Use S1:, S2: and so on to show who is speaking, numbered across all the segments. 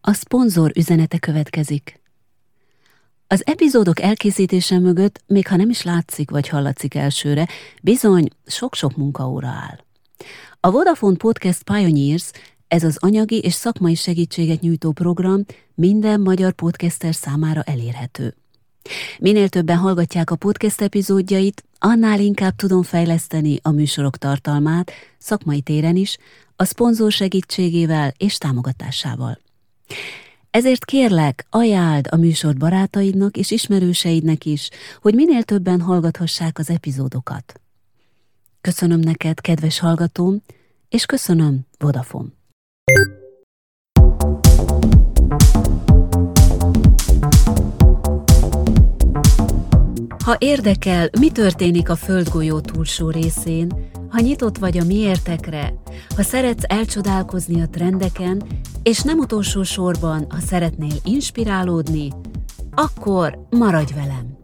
S1: A szponzor üzenete következik. Az epizódok elkészítése mögött, még ha nem is látszik vagy hallatszik elsőre, bizony sok-sok munkaóra áll. A Vodafone Podcast Pioneers, ez az anyagi és szakmai segítséget nyújtó program minden magyar podcaster számára elérhető. Minél többen hallgatják a podcast epizódjait, annál inkább tudom fejleszteni a műsorok tartalmát, szakmai téren is, a szponzor segítségével és támogatásával. Ezért kérlek, ajánld a műsor barátaidnak és ismerőseidnek is, hogy minél többen hallgathassák az epizódokat. Köszönöm neked, kedves hallgatóm, és köszönöm, Vodafone. Ha érdekel, mi történik a földgolyó túlsó részén, ha nyitott vagy a miértekre, ha szeretsz elcsodálkozni a trendeken, és nem utolsó sorban, ha szeretnél inspirálódni, akkor maradj velem!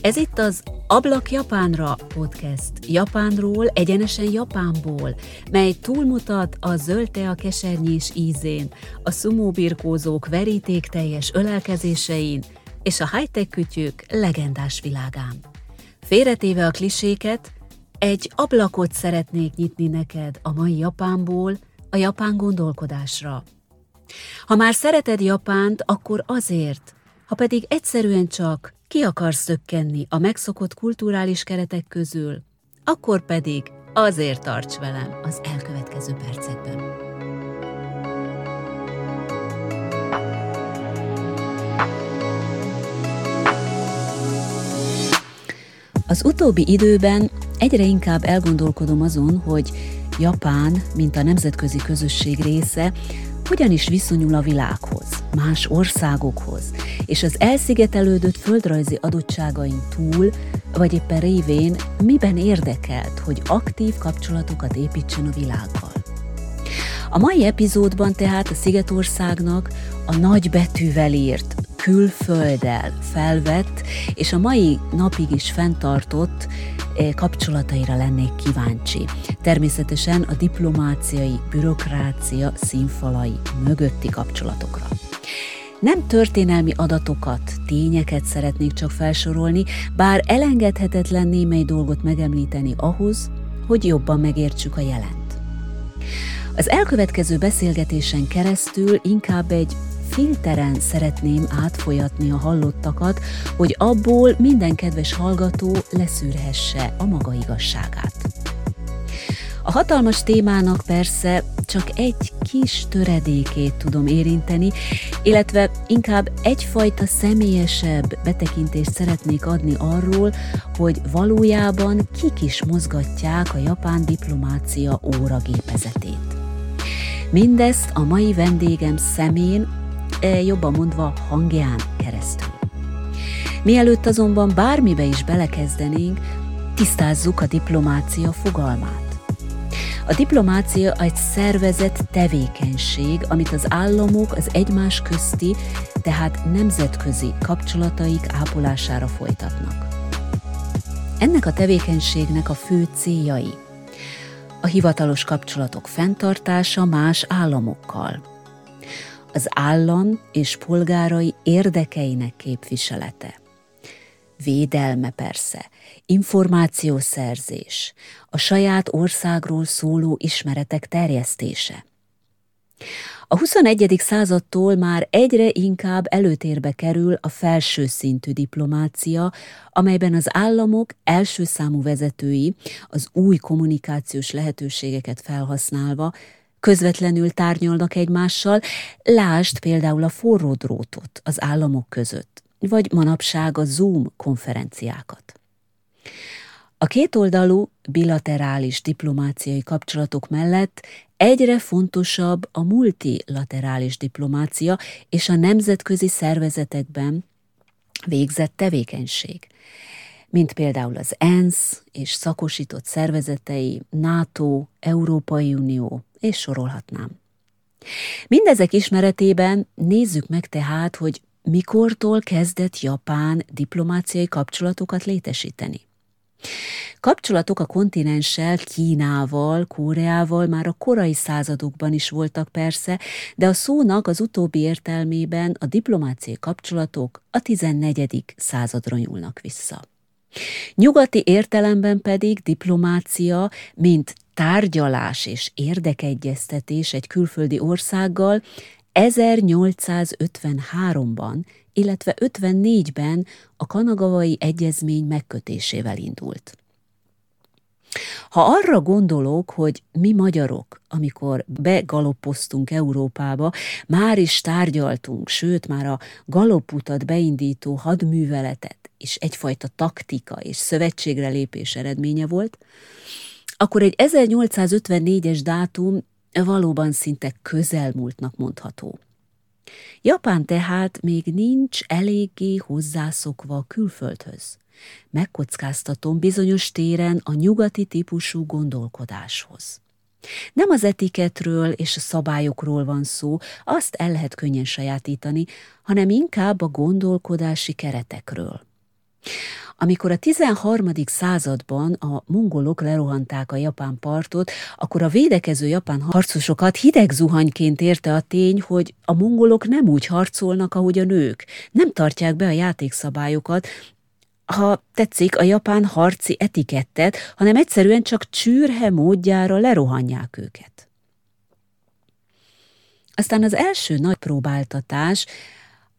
S1: Ez itt az Ablak Japánra podcast. Japánról, egyenesen Japánból, mely túlmutat a zöld a kesernyés ízén, a szumóbirkózók teljes ölelkezésein és a high-tech kütyük legendás világán. Félretéve a kliséket, egy ablakot szeretnék nyitni neked a mai Japánból, a japán gondolkodásra. Ha már szereted Japánt, akkor azért, ha pedig egyszerűen csak ki akarsz szökkenni a megszokott kulturális keretek közül, akkor pedig azért tarts velem az elkövetkező percekben. Az utóbbi időben egyre inkább elgondolkodom azon, hogy Japán, mint a nemzetközi közösség része, hogyan is viszonyul a világhoz, más országokhoz, és az elszigetelődött földrajzi adottságain túl, vagy éppen révén miben érdekelt, hogy aktív kapcsolatokat építsen a világgal. A mai epizódban tehát a Szigetországnak a nagy betűvel írt, külfölddel felvett, és a mai napig is fenntartott eh, kapcsolataira lennék kíváncsi. Természetesen a diplomáciai bürokrácia színfalai mögötti kapcsolatokra. Nem történelmi adatokat, tényeket szeretnék csak felsorolni, bár elengedhetetlen némely dolgot megemlíteni ahhoz, hogy jobban megértsük a jelent. Az elkövetkező beszélgetésen keresztül inkább egy filteren szeretném átfolyatni a hallottakat, hogy abból minden kedves hallgató leszűrhesse a maga igazságát. A hatalmas témának persze csak egy kis töredékét tudom érinteni, illetve inkább egyfajta személyesebb betekintést szeretnék adni arról, hogy valójában kik is mozgatják a japán diplomácia óragépezetét. Mindezt a mai vendégem szemén, e, jobban mondva hangján keresztül. Mielőtt azonban bármibe is belekezdenénk, tisztázzuk a diplomácia fogalmát. A diplomácia egy szervezett tevékenység, amit az államok az egymás közti, tehát nemzetközi kapcsolataik ápolására folytatnak. Ennek a tevékenységnek a fő céljai a hivatalos kapcsolatok fenntartása más államokkal, az állam és polgárai érdekeinek képviselete, védelme persze, információszerzés, a saját országról szóló ismeretek terjesztése. A 21. századtól már egyre inkább előtérbe kerül a felső szintű diplomácia, amelyben az államok első számú vezetői az új kommunikációs lehetőségeket felhasználva közvetlenül tárgyalnak egymással, lásd például a forró drótot az államok között, vagy manapság a Zoom konferenciákat. A kétoldalú bilaterális diplomáciai kapcsolatok mellett egyre fontosabb a multilaterális diplomácia és a nemzetközi szervezetekben végzett tevékenység, mint például az ENSZ és szakosított szervezetei, NATO, Európai Unió, és sorolhatnám. Mindezek ismeretében nézzük meg tehát, hogy mikortól kezdett Japán diplomáciai kapcsolatokat létesíteni. Kapcsolatok a kontinenssel, Kínával, Koreával már a korai századokban is voltak persze, de a szónak az utóbbi értelmében a diplomáciai kapcsolatok a 14. századra nyúlnak vissza. Nyugati értelemben pedig diplomácia, mint tárgyalás és érdekegyeztetés egy külföldi országgal 1853-ban, illetve 54-ben a kanagavai egyezmény megkötésével indult. Ha arra gondolok, hogy mi magyarok, amikor begalopoztunk Európába, már is tárgyaltunk, sőt már a galoputat beindító hadműveletet is egyfajta taktika és szövetségre lépés eredménye volt, akkor egy 1854-es dátum valóban szinte közelmúltnak mondható. Japán tehát még nincs eléggé hozzászokva külföldhöz. Megkockáztatom bizonyos téren a nyugati típusú gondolkodáshoz. Nem az etiketről és a szabályokról van szó, azt el lehet könnyen sajátítani, hanem inkább a gondolkodási keretekről. Amikor a 13. században a mongolok lerohanták a japán partot, akkor a védekező japán harcosokat hideg zuhanyként érte a tény, hogy a mongolok nem úgy harcolnak, ahogy a nők, nem tartják be a játékszabályokat, ha tetszik, a japán harci etikettet, hanem egyszerűen csak csűrhe módjára lerohanják őket. Aztán az első nagy próbáltatás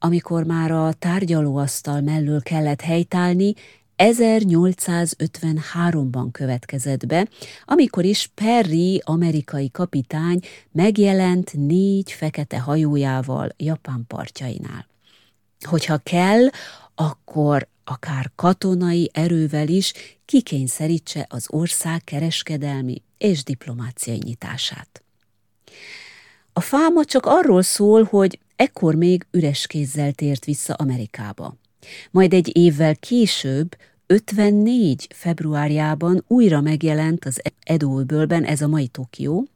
S1: amikor már a tárgyalóasztal mellől kellett helytálni, 1853-ban következett be, amikor is Perry amerikai kapitány megjelent négy fekete hajójával Japán partjainál. Hogyha kell, akkor akár katonai erővel is kikényszerítse az ország kereskedelmi és diplomáciai nyitását. A fáma csak arról szól, hogy ekkor még üres kézzel tért vissza Amerikába. Majd egy évvel később, 54. februárjában újra megjelent az Edo-öbölben, ez a mai Tokió,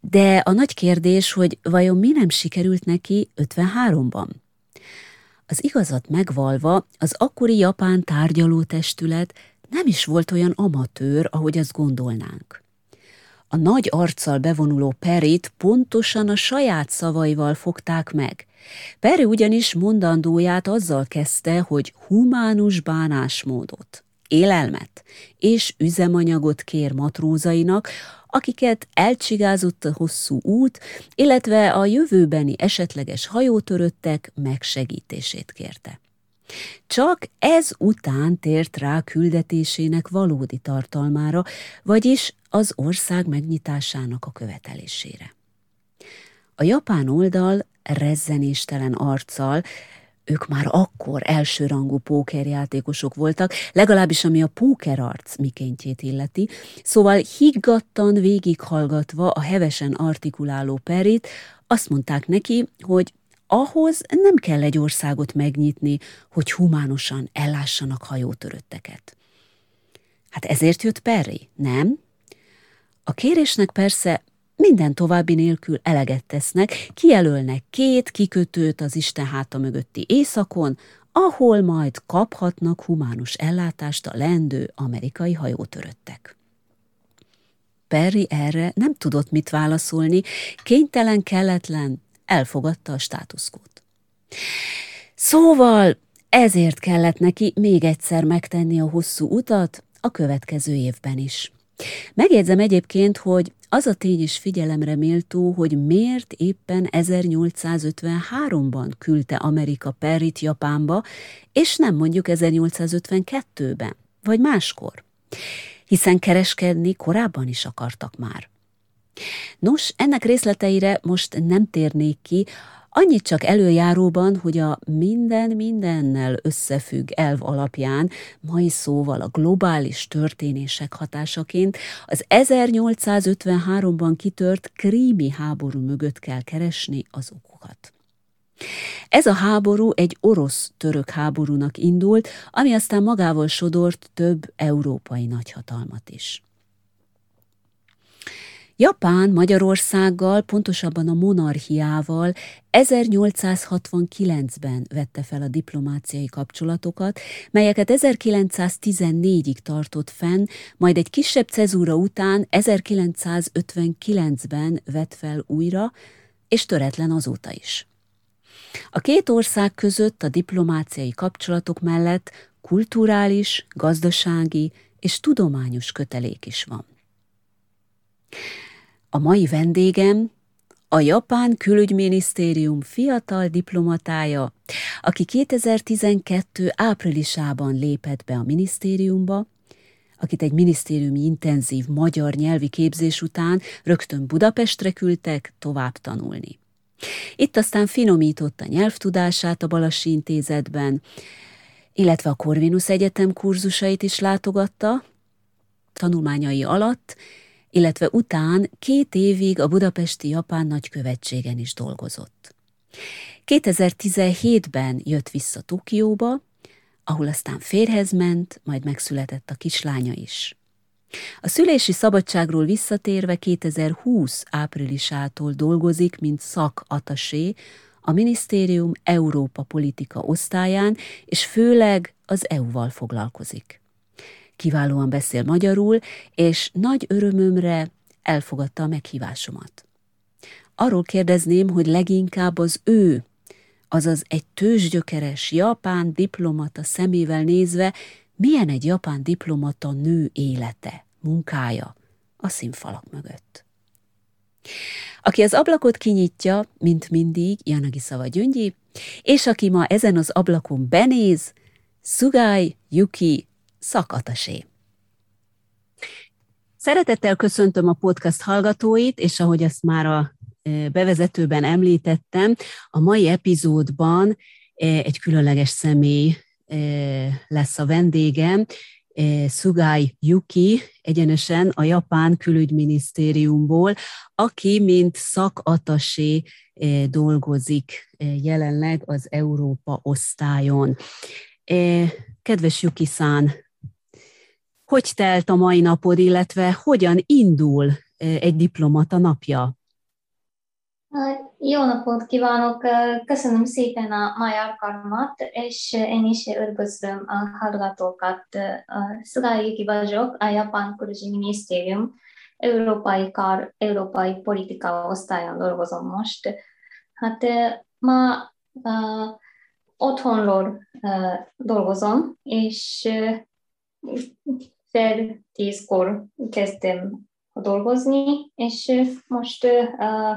S1: de a nagy kérdés, hogy vajon mi nem sikerült neki 53-ban? Az igazat megvalva, az akkori japán tárgyalótestület nem is volt olyan amatőr, ahogy azt gondolnánk. A nagy arccal bevonuló Perit pontosan a saját szavaival fogták meg. Peri ugyanis mondandóját azzal kezdte, hogy humánus bánásmódot, élelmet és üzemanyagot kér matrózainak, akiket elcsigázott a hosszú út, illetve a jövőbeni esetleges hajótöröttek megsegítését kérte. Csak ez után tért rá küldetésének valódi tartalmára, vagyis az ország megnyitásának a követelésére. A japán oldal rezzenéstelen arccal, ők már akkor elsőrangú pókerjátékosok voltak, legalábbis ami a pókerarc mikéntjét illeti, szóval higgadtan végighallgatva a hevesen artikuláló perit, azt mondták neki, hogy ahhoz nem kell egy országot megnyitni, hogy humánosan ellássanak hajótörötteket. Hát ezért jött Perry, nem? A kérésnek persze minden további nélkül eleget tesznek, kijelölnek két kikötőt az Isten háta mögötti éjszakon, ahol majd kaphatnak humánus ellátást a lendő amerikai hajótöröttek. Perry erre nem tudott mit válaszolni, kénytelen, kelletlen, elfogadta a státuszkót. Szóval ezért kellett neki még egyszer megtenni a hosszú utat a következő évben is. Megjegyzem egyébként, hogy az a tény is figyelemre méltó, hogy miért éppen 1853-ban küldte Amerika Perrit Japánba, és nem mondjuk 1852-ben, vagy máskor. Hiszen kereskedni korábban is akartak már. Nos, ennek részleteire most nem térnék ki, Annyit csak előjáróban, hogy a minden mindennel összefügg elv alapján, mai szóval a globális történések hatásaként az 1853-ban kitört krími háború mögött kell keresni az okokat. Ez a háború egy orosz-török háborúnak indult, ami aztán magával sodort több európai nagyhatalmat is. Japán Magyarországgal, pontosabban a monarchiával 1869-ben vette fel a diplomáciai kapcsolatokat, melyeket 1914-ig tartott fenn, majd egy kisebb cezúra után 1959-ben vett fel újra, és töretlen azóta is. A két ország között a diplomáciai kapcsolatok mellett kulturális, gazdasági és tudományos kötelék is van. A mai vendégem a Japán Külügyminisztérium fiatal diplomatája, aki 2012. áprilisában lépett be a minisztériumba, akit egy minisztériumi intenzív magyar nyelvi képzés után rögtön Budapestre küldtek tovább tanulni. Itt aztán finomította nyelvtudását a Balassi Intézetben, illetve a Corvinus Egyetem kurzusait is látogatta, tanulmányai alatt, illetve után két évig a budapesti japán nagykövetségen is dolgozott. 2017-ben jött vissza Tokióba, ahol aztán férhez ment, majd megszületett a kislánya is. A szülési szabadságról visszatérve 2020 áprilisától dolgozik, mint szakatasé a minisztérium Európa politika osztályán, és főleg az EU-val foglalkozik. Kiválóan beszél magyarul, és nagy örömömre elfogadta a meghívásomat. Arról kérdezném, hogy leginkább az ő, azaz egy tőzsgyökeres japán diplomata szemével nézve, milyen egy japán diplomata nő élete, munkája a színfalak mögött. Aki az ablakot kinyitja, mint mindig, Janagi Szava Gyöngyi, és aki ma ezen az ablakon benéz, Sugai Yuki Szakatasé. Szeretettel köszöntöm a podcast hallgatóit, és ahogy azt már a bevezetőben említettem, a mai epizódban egy különleges személy lesz a vendégem, Sugai Yuki, egyenesen a Japán külügyminisztériumból, aki mint szakatasé dolgozik jelenleg az Európa osztályon. Kedves Yuki-szán, hogy telt a mai napod, illetve hogyan indul egy diplomata napja?
S2: Jó napot kívánok! Köszönöm szépen a mai alkalmat, és én is üdvözlöm a hallgatókat. Szugai vagyok, a Japán Külügyi Minisztérium Európai Kar, Európai Politika osztályon dolgozom most. Hát ma uh, otthonról uh, dolgozom, és uh, fél tízkor kezdtem dolgozni, és most uh,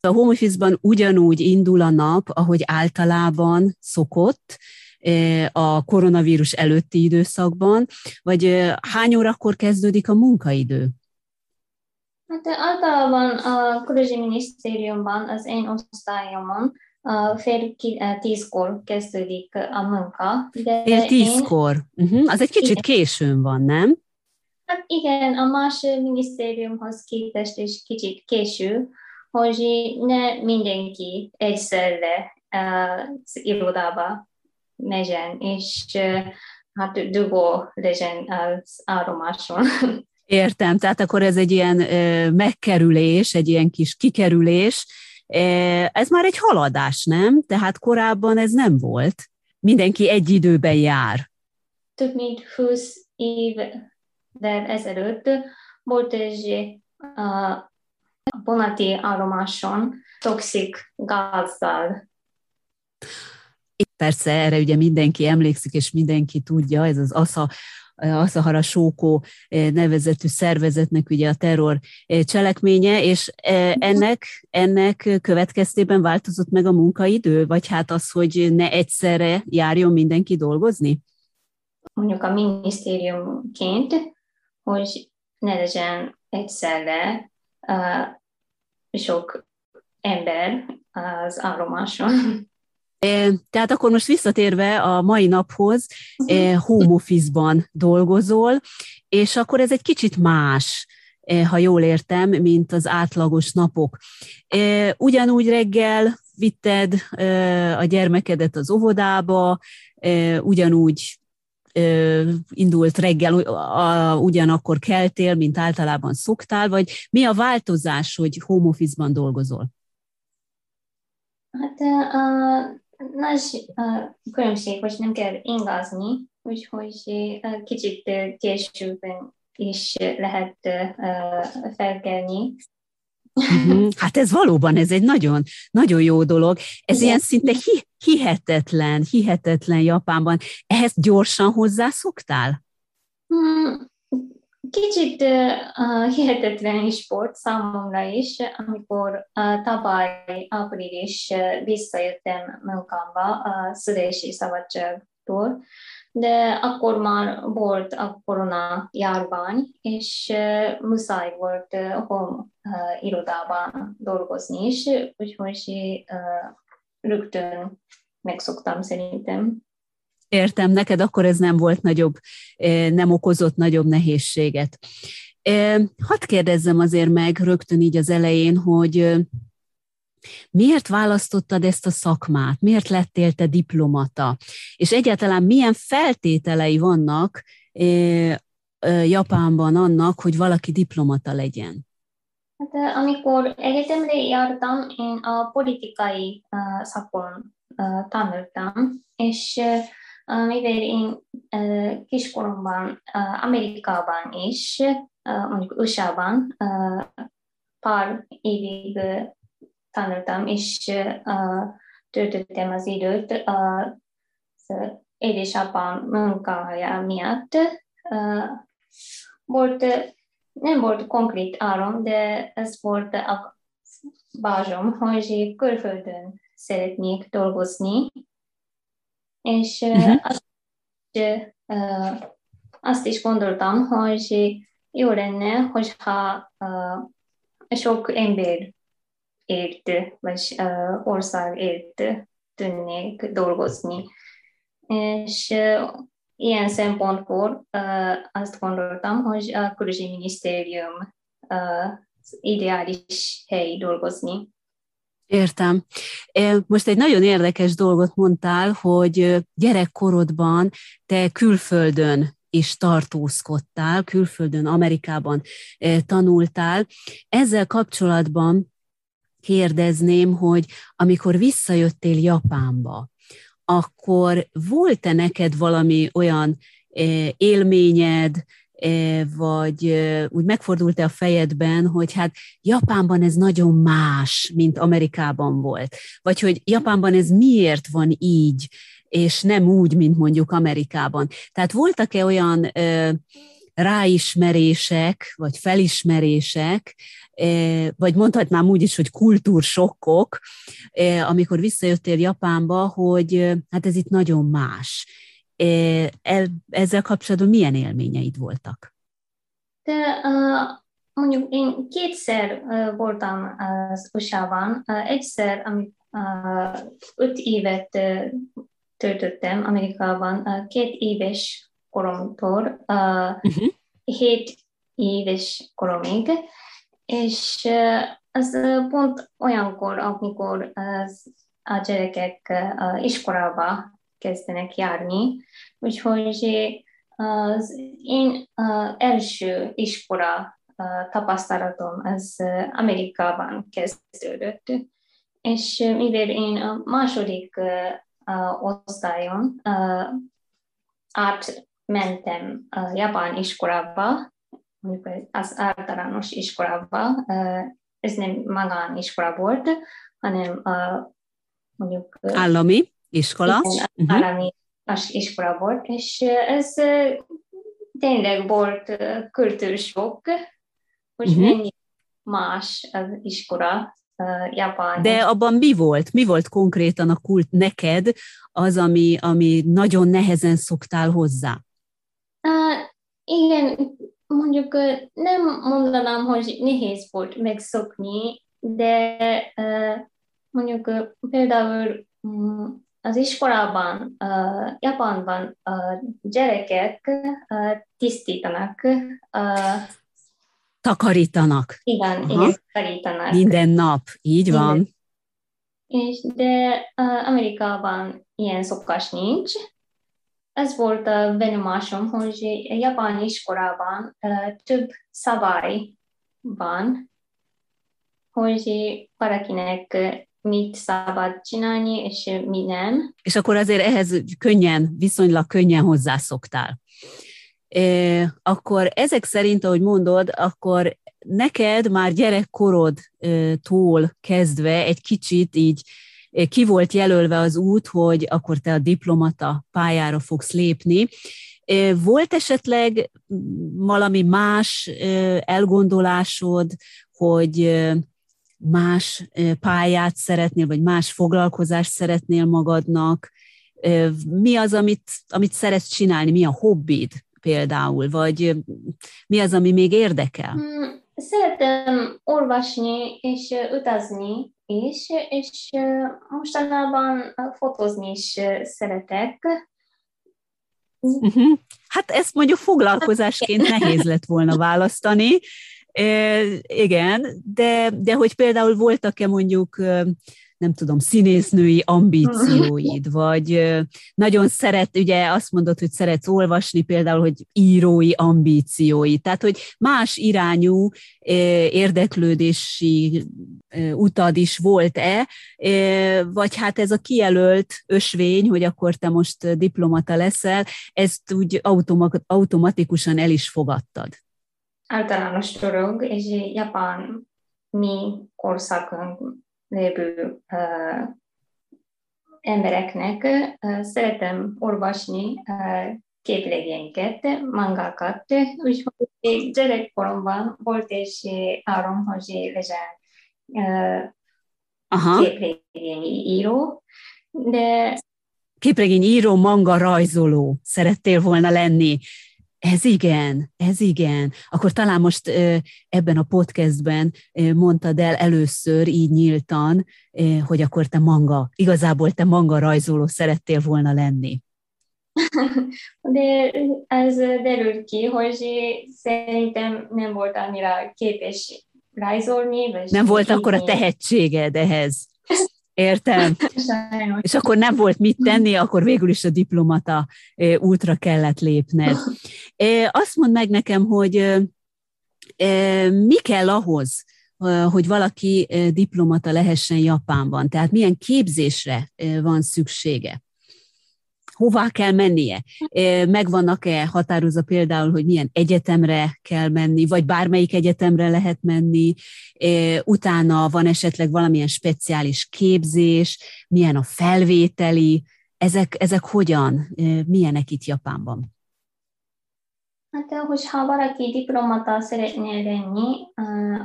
S1: a home office-ban ugyanúgy indul a nap, ahogy általában szokott, a koronavírus előtti időszakban, vagy hány órakor kezdődik a munkaidő?
S2: Hát általában a Külügyi Minisztériumban, az én osztályomon fél tízkor kezdődik a munka.
S1: De fél tízkor? Én... Uh-huh. Az egy kicsit igen. későn van, nem?
S2: Hát igen, a más minisztériumhoz képest is kicsit késő, hogy ne mindenki egyszerre az irodába megyen, és hát dugó legyen az állomáson.
S1: Értem, tehát akkor ez egy ilyen megkerülés, egy ilyen kis kikerülés. Ez már egy haladás, nem? Tehát korábban ez nem volt. Mindenki egy időben jár.
S2: Több mint 20 évvel ezelőtt volt egy a vonati állomáson toxik gázzal.
S1: Persze, erre ugye mindenki emlékszik, és mindenki tudja, ez az ASA, Asahara Sókó eh, nevezetű szervezetnek ugye a terror eh, cselekménye, és eh, ennek, ennek következtében változott meg a munkaidő, vagy hát az, hogy ne egyszerre járjon mindenki dolgozni?
S2: Mondjuk a minisztériumként, hogy ne legyen egyszerre sok ember az állomáson.
S1: Tehát akkor most visszatérve a mai naphoz, uh-huh. home office-ban dolgozol, és akkor ez egy kicsit más, ha jól értem, mint az átlagos napok. Ugyanúgy reggel vitted a gyermekedet az óvodába, ugyanúgy indult reggel, ugyanakkor keltél, mint általában szoktál, vagy mi a változás, hogy home office-ban dolgozol?
S2: Hát a nagy különbség, hogy nem kell ingázni, úgyhogy kicsit későbben is lehet felkelni.
S1: Mhm. Hát ez valóban, ez egy nagyon, nagyon jó dolog. Ez Igen. ilyen szinte hi, hihetetlen, hihetetlen Japánban. Ehhez gyorsan hozzászoktál?
S2: Hmm, kicsit uh, hihetetlen sport számomra is, amikor uh, tavaly április uh, visszajöttem munkámba a szülési szabadságtól, de akkor már volt a korona járvány, és uh, muszáj volt uh, home uh, irodában dolgozni is, úgyhogy uh, rögtön megszoktam szerintem.
S1: Értem, neked akkor ez nem volt nagyobb, nem okozott nagyobb nehézséget. Hadd kérdezzem azért meg rögtön így az elején, hogy miért választottad ezt a szakmát, miért lettél te diplomata, és egyáltalán milyen feltételei vannak Japánban annak, hogy valaki diplomata legyen?
S2: Hát, amikor egyetemre jártam, én a politikai uh, szakon uh, tanultam, és uh, mivel én kiskoromban Amerikában is, mondjuk USA-ban pár évig tanultam, és töltöttem az időt az édesapám munkája miatt. Volt, nem volt konkrét áram, de ez volt a bázsom, hogy külföldön szeretnék dolgozni, és uh-huh. azt, azt is gondoltam, hogy jó lenne, hogyha sok ember ért, vagy ország ért tudnék dolgozni. És ilyen szempontból azt gondoltam, hogy a külügyminisztérium uh, ideális hely dolgozni.
S1: Értem. Most egy nagyon érdekes dolgot mondtál, hogy gyerekkorodban te külföldön is tartózkodtál, külföldön, Amerikában tanultál. Ezzel kapcsolatban kérdezném, hogy amikor visszajöttél Japánba, akkor volt-e neked valami olyan élményed, vagy úgy megfordult-e a fejedben, hogy hát Japánban ez nagyon más, mint Amerikában volt? Vagy hogy Japánban ez miért van így, és nem úgy, mint mondjuk Amerikában? Tehát voltak-e olyan ráismerések, vagy felismerések, vagy mondhatnám úgy is, hogy kultúrsokkok, amikor visszajöttél Japánba, hogy hát ez itt nagyon más ezzel kapcsolatban milyen élményeid voltak?
S2: De, uh, mondjuk én kétszer uh, voltam az USA-ban. Uh, egyszer, amit uh, öt évet uh, töltöttem Amerikában, uh, két éves koromtól uh, uh-huh. hét éves koromig, és uh, az uh, pont olyankor, amikor az, a gyerekek uh, iskolába kezdenek járni, úgyhogy az én első iskola tapasztalatom az Amerikában kezdődött, és mivel én a második osztályon átmentem a japán iskolába, az általános iskolába, ez nem magániskola volt, hanem mondjuk...
S1: Állami? Iskola?
S2: Igen, uh-huh. állami iskola volt, és ez tényleg volt kultúrsok, hogy uh-huh. mennyi más az iskola Japán.
S1: De abban mi volt? Mi volt konkrétan a kult neked, az, ami, ami nagyon nehezen szoktál hozzá?
S2: Uh, igen, mondjuk nem mondanám, hogy nehéz volt megszokni, de uh, mondjuk például um, az iskolában, uh, Japánban uh, gyerekek uh, tisztítanak. Uh,
S1: takarítanak.
S2: Igen, Aha. igen, takarítanak.
S1: Minden nap, így igen. van.
S2: És de uh, Amerikában ilyen szokás nincs, ez volt a benyomásom, hogy japán iskolában több szabály van, hogy valakinek mit szabad csinálni, és mi nem.
S1: És akkor azért ehhez könnyen, viszonylag könnyen hozzászoktál. E, akkor ezek szerint, ahogy mondod, akkor neked már gyerekkorodtól kezdve egy kicsit így ki volt jelölve az út, hogy akkor te a diplomata pályára fogsz lépni. Volt esetleg valami más elgondolásod, hogy más pályát szeretnél, vagy más foglalkozást szeretnél magadnak? Mi az, amit, amit szeretsz csinálni? Mi a hobbid például? Vagy mi az, ami még érdekel? Hmm,
S2: szeretem olvasni és utazni is, és mostanában fotózni is szeretek.
S1: Uh-huh. Hát ezt mondjuk foglalkozásként nehéz lett volna választani, e, igen, de, de hogy például voltak-e mondjuk nem tudom, színésznői ambícióid, vagy nagyon szeret, ugye azt mondod, hogy szeretsz olvasni, például, hogy írói ambícióid, tehát, hogy más irányú érdeklődési utad is volt-e, vagy hát ez a kijelölt ösvény, hogy akkor te most diplomata leszel, ezt úgy automatikusan el is fogadtad?
S2: Általános dolog, és Japán mi korszakunk lévő uh, embereknek uh, szeretem olvasni uh, képregényeket, mangákat, úgyhogy gyerekkoromban volt és áron, hogy legyen uh, Aha. képregényi író, de
S1: képregény író, manga rajzoló szerettél volna lenni. Ez igen, ez igen. Akkor talán most ebben a podcastben mondtad el először így nyíltan, hogy akkor te manga, igazából te manga rajzoló szerettél volna lenni.
S2: De ez derült ki, hogy szerintem nem volt annyira képes rajzolni.
S1: Vagy nem volt akkor a tehetséged ehhez. Értem. És akkor nem volt mit tenni, akkor végül is a diplomata útra kellett lépned. Azt mondd meg nekem, hogy mi kell ahhoz, hogy valaki diplomata lehessen Japánban? Tehát milyen képzésre van szüksége? Hová kell mennie. Megvannak-e határozva például, hogy milyen egyetemre kell menni, vagy bármelyik egyetemre lehet menni, utána van esetleg valamilyen speciális képzés, milyen a felvételi, ezek, ezek hogyan, milyenek itt Japánban?
S2: Hát, hogyha valaki diplomata szeretné lenni,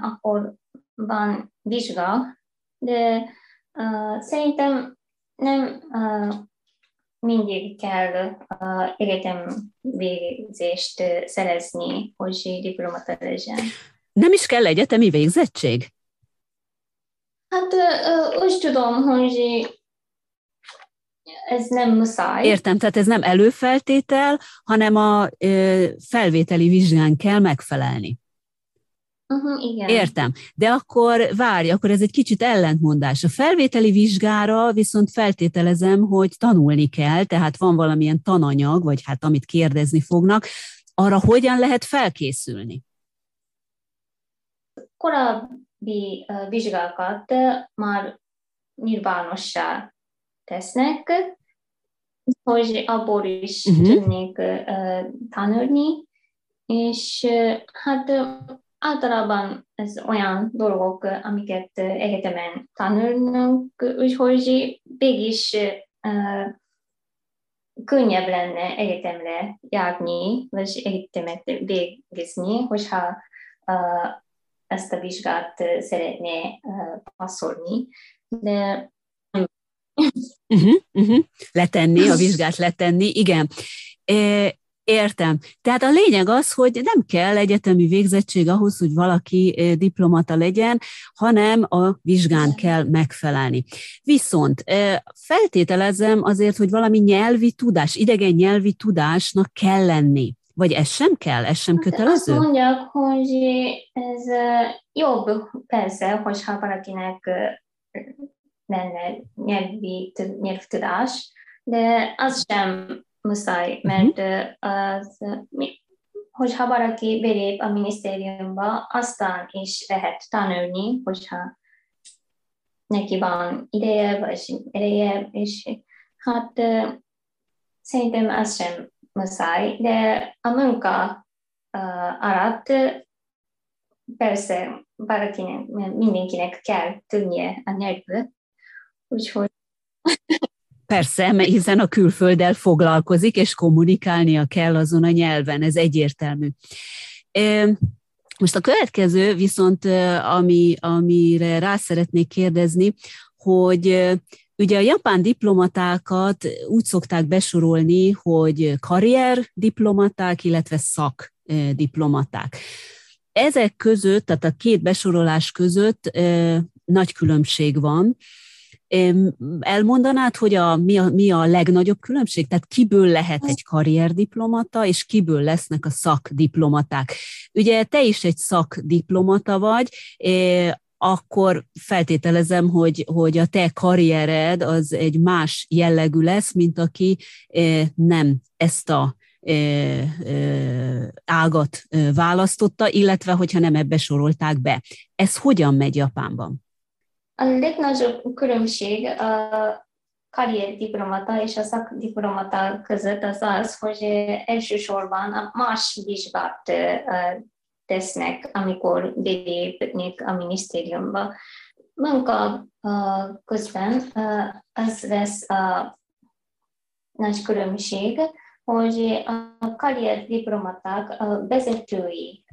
S2: akkor van vizsga, de szerintem nem mindig kell egyetem végzést szerezni, hogy diplomata legyen.
S1: Nem is kell egyetemi végzettség?
S2: Hát úgy tudom, hogy ez nem muszáj.
S1: Értem, tehát ez nem előfeltétel, hanem a felvételi vizsgán kell megfelelni.
S2: Uh-huh, igen.
S1: Értem. De akkor várj, akkor ez egy kicsit ellentmondás. A felvételi vizsgára viszont feltételezem, hogy tanulni kell, tehát van valamilyen tananyag, vagy hát amit kérdezni fognak. Arra hogyan lehet felkészülni?
S2: Korábbi vizsgákat már nyilvánossá tesznek, hogy abból is uh-huh. tudnék tanulni, és hát általában ez olyan dolgok, amiket egyetemen tanulnak, úgyhogy mégis uh, könnyebb lenne egyetemre járni, vagy egyetemet végezni, hogyha uh, ezt a vizsgát szeretné uh, passzolni. De
S1: Uh-huh, uh-huh. Letenni, a vizsgát letenni, igen. Értem. Tehát a lényeg az, hogy nem kell egyetemi végzettség ahhoz, hogy valaki diplomata legyen, hanem a vizsgán kell megfelelni. Viszont feltételezem azért, hogy valami nyelvi tudás, idegen nyelvi tudásnak kell lenni. Vagy ez sem kell? Ez sem hát kötelező?
S2: Azt mondják, hogy ez jobb persze, hogyha valakinek lenne nyelvi, nyelvtudás, de az sem muszáj, mert az, hogyha valaki belép a minisztériumba, aztán is lehet tanulni, hogyha neki van ideje, vagy ereje, és hát szerintem az sem muszáj, de a munka uh, alatt persze valakinek, mindenkinek kell tudnia a nyelvből, úgyhogy
S1: Persze, mert hiszen a külfölddel foglalkozik, és kommunikálnia kell azon a nyelven, ez egyértelmű. Most a következő viszont, ami, amire rá szeretnék kérdezni, hogy Ugye a japán diplomatákat úgy szokták besorolni, hogy karrier diplomaták, illetve szak diplomaták. Ezek között, tehát a két besorolás között nagy különbség van. Elmondanád, hogy a, mi, a, mi a legnagyobb különbség? Tehát kiből lehet egy karrierdiplomata, és kiből lesznek a szakdiplomaták? Ugye te is egy szakdiplomata vagy, akkor feltételezem, hogy, hogy a te karriered az egy más jellegű lesz, mint aki nem ezt a ágat választotta, illetve hogyha nem ebbe sorolták be. Ez hogyan megy Japánban?
S2: A legnagyobb különbség a karrierdiplomata és a szakdiplomata között az az, hogy elsősorban a más vizsgát tesznek, amikor belépnek a minisztériumba. Munka közben az lesz a nagy különbség, hogy a karrierdiplomaták vezetői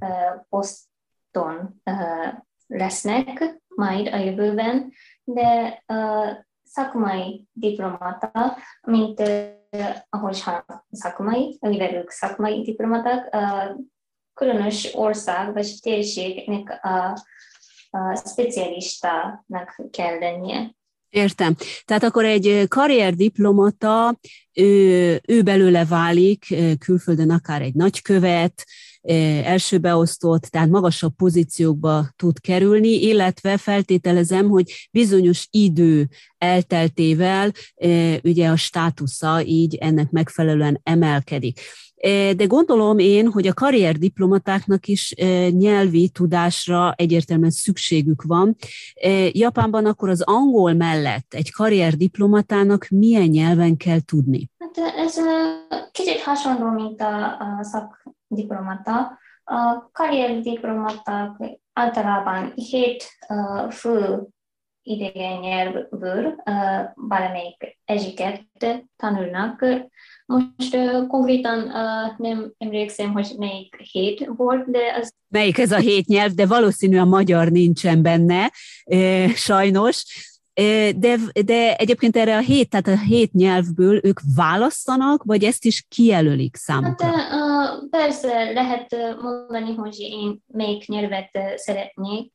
S2: poszton lesznek majd a jövőben, de szakmai diplomata, mint ahogy szakmai, mivel ők szakmai diplomaták, különös ország vagy térségnek a, a specialistának kell lennie.
S1: Értem. Tehát akkor egy karrierdiplomata, ő, ő belőle válik külföldön akár egy nagykövet, első beosztott, tehát magasabb pozíciókba tud kerülni, illetve feltételezem, hogy bizonyos idő elteltével ugye a státusza így ennek megfelelően emelkedik. De gondolom én, hogy a karrierdiplomatáknak is nyelvi tudásra egyértelműen szükségük van. Japánban akkor az angol mellett egy karrierdiplomatának milyen nyelven kell tudni?
S2: Hát ez kicsit hasonló, mint a, a szakdiplomata. A karrierdiplomaták általában hét fő idegen nyelvből valamelyik egyiket tanulnak, most konkrétan nem emlékszem, hogy melyik hét volt, de az...
S1: Melyik ez a hét nyelv, de valószínű a magyar nincsen benne, sajnos. De, de egyébként erre a hét, tehát a hét nyelvből ők választanak, vagy ezt is kijelölik számukra? Hát,
S2: uh, persze lehet mondani, hogy én melyik nyelvet szeretnék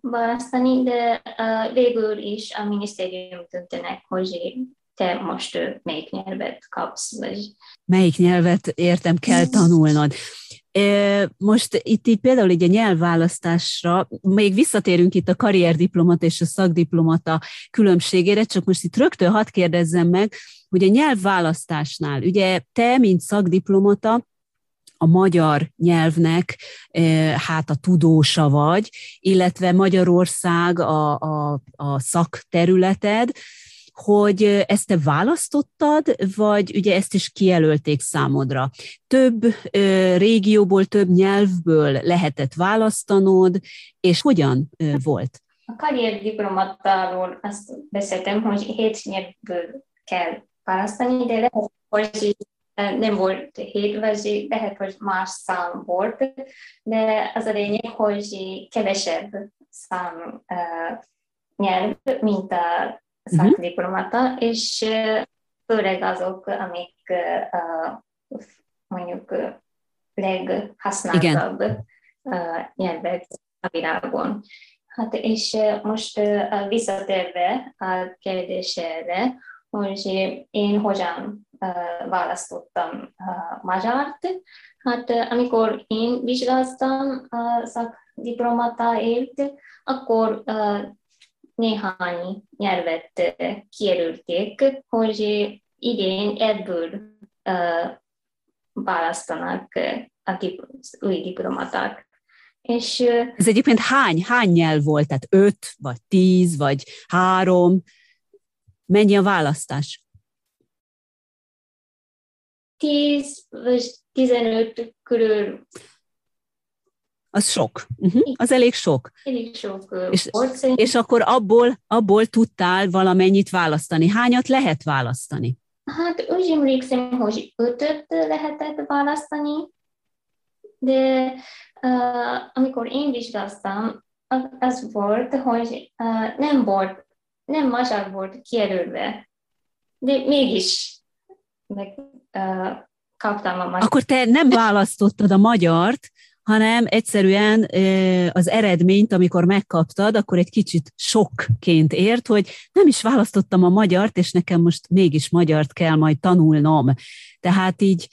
S2: választani, de uh, végül is a minisztérium döntenek, hogy te most melyik nyelvet kapsz, vagy...
S1: Melyik nyelvet értem kell tanulnod. Most itt így például így a nyelvválasztásra, még visszatérünk itt a karrierdiplomata és a szakdiplomata különbségére, csak most itt rögtön hadd kérdezzem meg, hogy a nyelvválasztásnál, ugye te, mint szakdiplomata, a magyar nyelvnek hát a tudósa vagy, illetve Magyarország a, a, a szakterületed, hogy ezt te választottad, vagy ugye ezt is kijelölték számodra. Több ö, régióból, több nyelvből lehetett választanod, és hogyan ö, volt?
S2: A karrierdiplomatáról azt beszéltem, hogy hét nyelvből kell választani, de lehet, hogy nem volt hét, vagy lehet, hogy más szám volt, de az a lényeg, hogy kevesebb szám uh, nyelv, mint a. szakdiplomata, uh-huh. és főleg azok, amik mondjuk leghasználtabb nyelvek a világon. Hát és most visszatérve a kérdésére, hogy én hogyan választottam magyart. Hát amikor én vizsgáztam szakdiplomatáért, akkor néhány nyelvet kijelölték, hogy idén ebből választanak a új diplomaták. És,
S1: Ez egyébként hány, hány nyelv volt? Tehát öt, vagy tíz, vagy három? Mennyi a választás?
S2: Tíz vagy tizenöt körül.
S1: Az sok. Uh-huh. Az elég sok.
S2: Elég sok
S1: és, és akkor abból, abból tudtál valamennyit választani. Hányat lehet választani?
S2: Hát úgy emlékszem, hogy ötöt lehetett választani, de uh, amikor én vizsgáztam, az volt, hogy uh, nem volt, nem magyar volt kijelölve, de mégis meg, uh, kaptam a magyar.
S1: Akkor te nem választottad a magyart, hanem egyszerűen az eredményt, amikor megkaptad, akkor egy kicsit sokként ért, hogy nem is választottam a magyart, és nekem most mégis magyart kell majd tanulnom. Tehát így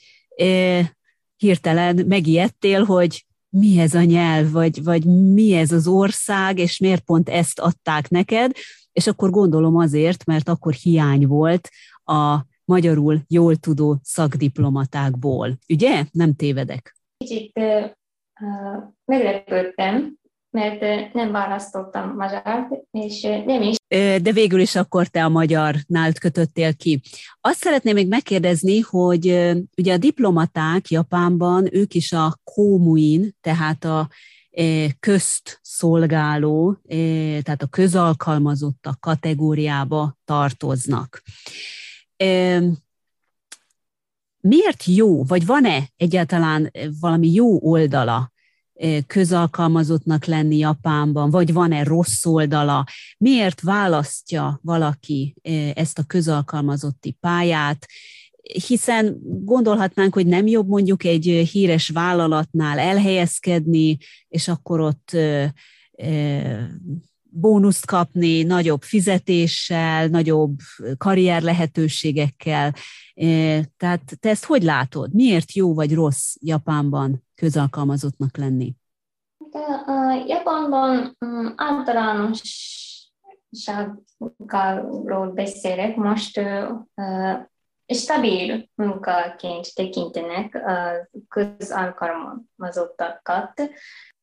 S1: hirtelen megijedtél, hogy mi ez a nyelv, vagy, vagy mi ez az ország, és miért pont ezt adták neked, és akkor gondolom azért, mert akkor hiány volt a magyarul jól tudó szakdiplomatákból. Ugye? Nem tévedek.
S2: Kicsit meglepődtem, mert nem választottam magyar, és nem is.
S1: De végül is akkor te a magyarnál kötöttél ki. Azt szeretném még megkérdezni, hogy ugye a diplomaták Japánban, ők is a kómuin, tehát a közt szolgáló, tehát a közalkalmazottak kategóriába tartoznak. Miért jó, vagy van-e egyáltalán valami jó oldala közalkalmazottnak lenni Japánban, vagy van-e rossz oldala, miért választja valaki ezt a közalkalmazotti pályát, hiszen gondolhatnánk, hogy nem jobb mondjuk egy híres vállalatnál elhelyezkedni, és akkor ott bónuszt kapni, nagyobb fizetéssel, nagyobb karrier lehetőségekkel. Tehát te ezt hogy látod? Miért jó vagy rossz Japánban közalkalmazottnak lenni?
S2: De, uh, Japánban um, általánosságról beszélek. Most uh, stabil munkaként tekintenek a közalkalmazottakat.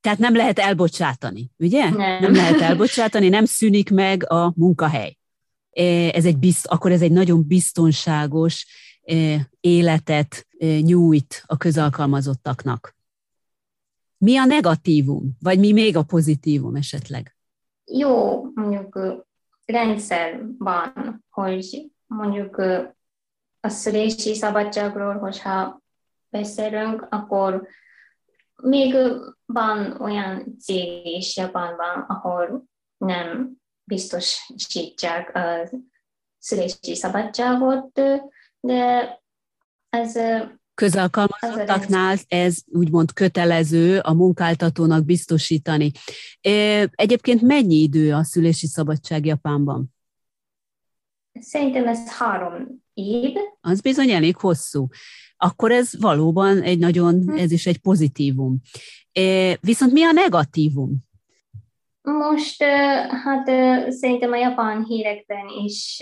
S1: Tehát nem lehet elbocsátani, ugye?
S2: Nem.
S1: nem lehet elbocsátani, nem szűnik meg a munkahely. Ez egy bizt, akkor ez egy nagyon biztonságos életet nyújt a közalkalmazottaknak. Mi a negatívum, vagy mi még a pozitívum esetleg?
S2: Jó, mondjuk rendszer van, hogy mondjuk a szülési szabadságról, hogyha beszélünk, akkor még van olyan cég is Japánban, ahol nem biztosítják a szülési szabadságot, de ez
S1: közalkalmazottaknál ez úgymond kötelező a munkáltatónak biztosítani. Egyébként mennyi idő a szülési szabadság Japánban?
S2: Szerintem ez három év.
S1: Az bizony elég hosszú. Akkor ez valóban egy nagyon, hm. ez is egy pozitívum. Viszont mi a negatívum?
S2: Most hát szerintem a japán hírekben is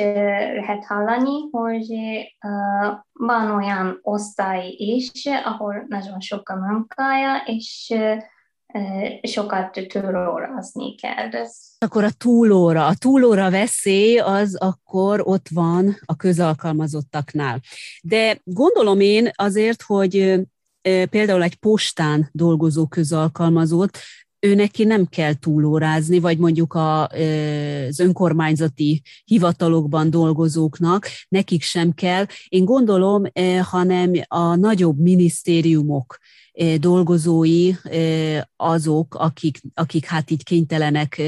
S2: lehet hallani, hogy van olyan osztály is, ahol nagyon sok a munkája, és sokat túlórazni kell.
S1: Akkor a túlóra, a túlóra veszély az akkor ott van a közalkalmazottaknál. De gondolom én azért, hogy például egy postán dolgozó közalkalmazott, ő neki nem kell túlórázni, vagy mondjuk a, az önkormányzati hivatalokban dolgozóknak, nekik sem kell. Én gondolom, hanem a nagyobb minisztériumok dolgozói azok, akik, akik hát így kénytelenek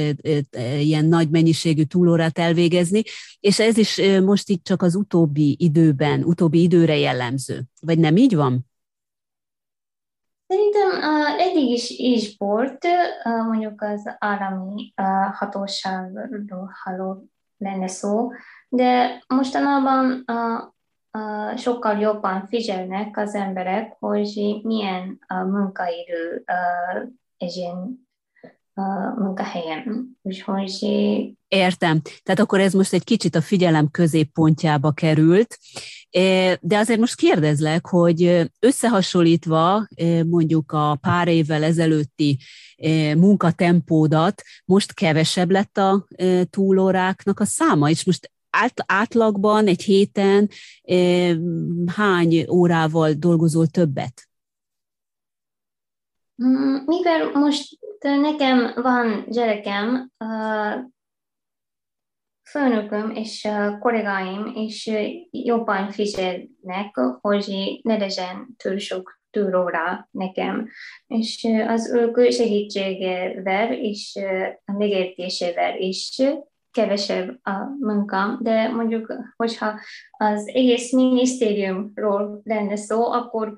S1: ilyen nagy mennyiségű túlórát elvégezni, és ez is most itt csak az utóbbi időben, utóbbi időre jellemző. Vagy nem így van?
S2: Szerintem eddig is, is volt, mondjuk az állami hatóságról halló lenne szó, de mostanában sokkal jobban figyelnek az emberek, hogy milyen a munkaidő uh, munkahelyen. Úgyhogy...
S1: Értem. Tehát akkor ez most egy kicsit a figyelem középpontjába került, De azért most kérdezlek, hogy összehasonlítva mondjuk a pár évvel ezelőtti munkatempódat, most kevesebb lett a túlóráknak a száma, és most át, átlagban egy héten hány órával dolgozol többet?
S2: Mm, mivel most nekem van gyerekem, főnököm és kollégáim is jobban fizetnek, hogy ne legyen túl sok túlóra nekem. És az ők segítségével és a megértésével is kevesebb a munkám, de mondjuk, hogyha az egész minisztériumról lenne szó, akkor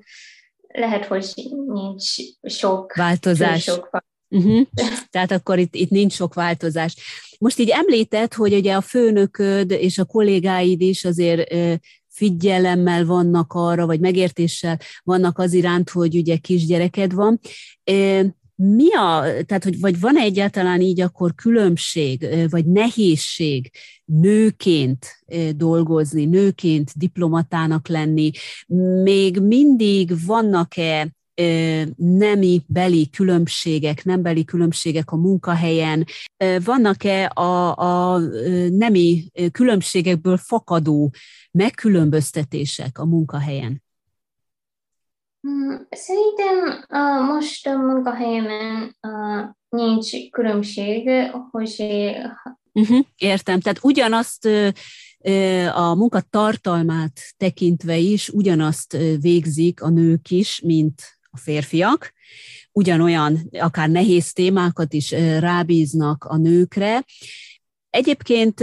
S2: lehet, hogy nincs sok
S1: változás. Sok Uh-huh. Tehát akkor itt, itt nincs sok változás. Most így említett, hogy ugye a főnököd és a kollégáid is azért figyelemmel vannak arra, vagy megértéssel vannak az iránt, hogy ugye kisgyereked van. Mi a, tehát, hogy vagy van egyáltalán így akkor különbség, vagy nehézség nőként dolgozni, nőként diplomatának lenni? Még mindig vannak-e nemi beli különbségek, nem beli különbségek a munkahelyen? Vannak-e a, a nemi különbségekből fakadó megkülönböztetések a munkahelyen?
S2: Hmm, szerintem uh, most a munkahelyemen uh, nincs különbség, hogy...
S1: Uh-huh, értem, tehát ugyanazt uh, a munka tartalmát tekintve is ugyanazt végzik a nők is, mint a férfiak, ugyanolyan, akár nehéz témákat is rábíznak a nőkre. Egyébként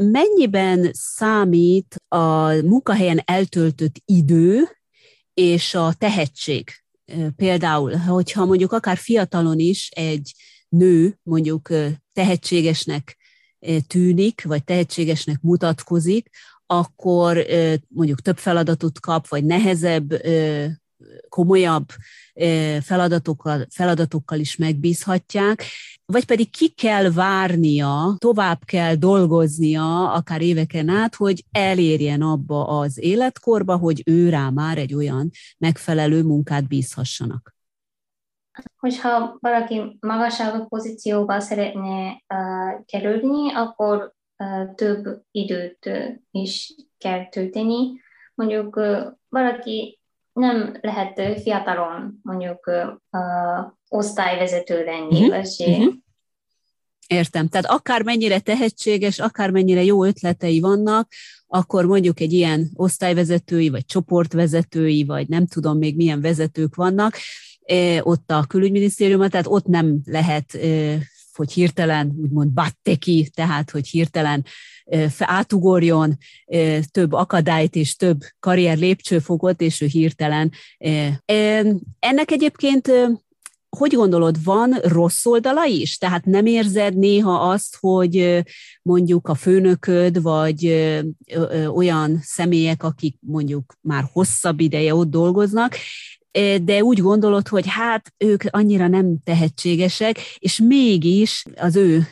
S1: mennyiben számít a munkahelyen eltöltött idő és a tehetség? Például, hogyha mondjuk akár fiatalon is egy nő mondjuk tehetségesnek tűnik, vagy tehetségesnek mutatkozik, akkor mondjuk több feladatot kap, vagy nehezebb komolyabb feladatokkal, feladatokkal is megbízhatják, vagy pedig ki kell várnia, tovább kell dolgoznia, akár éveken át, hogy elérjen abba az életkorba, hogy ő rá már egy olyan megfelelő munkát bízhassanak.
S2: Hogyha valaki magasabb pozícióba szeretne uh, kerülni, akkor uh, több időt is kell tölteni. Mondjuk uh, valaki nem lehet fiatalon mondjuk uh, osztályvezető lenni, uh-huh. vagy uh-huh.
S1: Értem. Tehát akár mennyire tehetséges, akár mennyire jó ötletei vannak, akkor mondjuk egy ilyen osztályvezetői, vagy csoportvezetői, vagy nem tudom még milyen vezetők vannak, ott a külügyminisztériumban, tehát ott nem lehet hogy hirtelen úgymond batte ki, tehát hogy hirtelen átugorjon több akadályt és több karrier lépcsőfokot, és ő hirtelen. Ennek egyébként hogy gondolod, van rossz oldala is? Tehát nem érzed néha azt, hogy mondjuk a főnököd, vagy olyan személyek, akik mondjuk már hosszabb ideje ott dolgoznak, de úgy gondolod, hogy hát ők annyira nem tehetségesek, és mégis az ő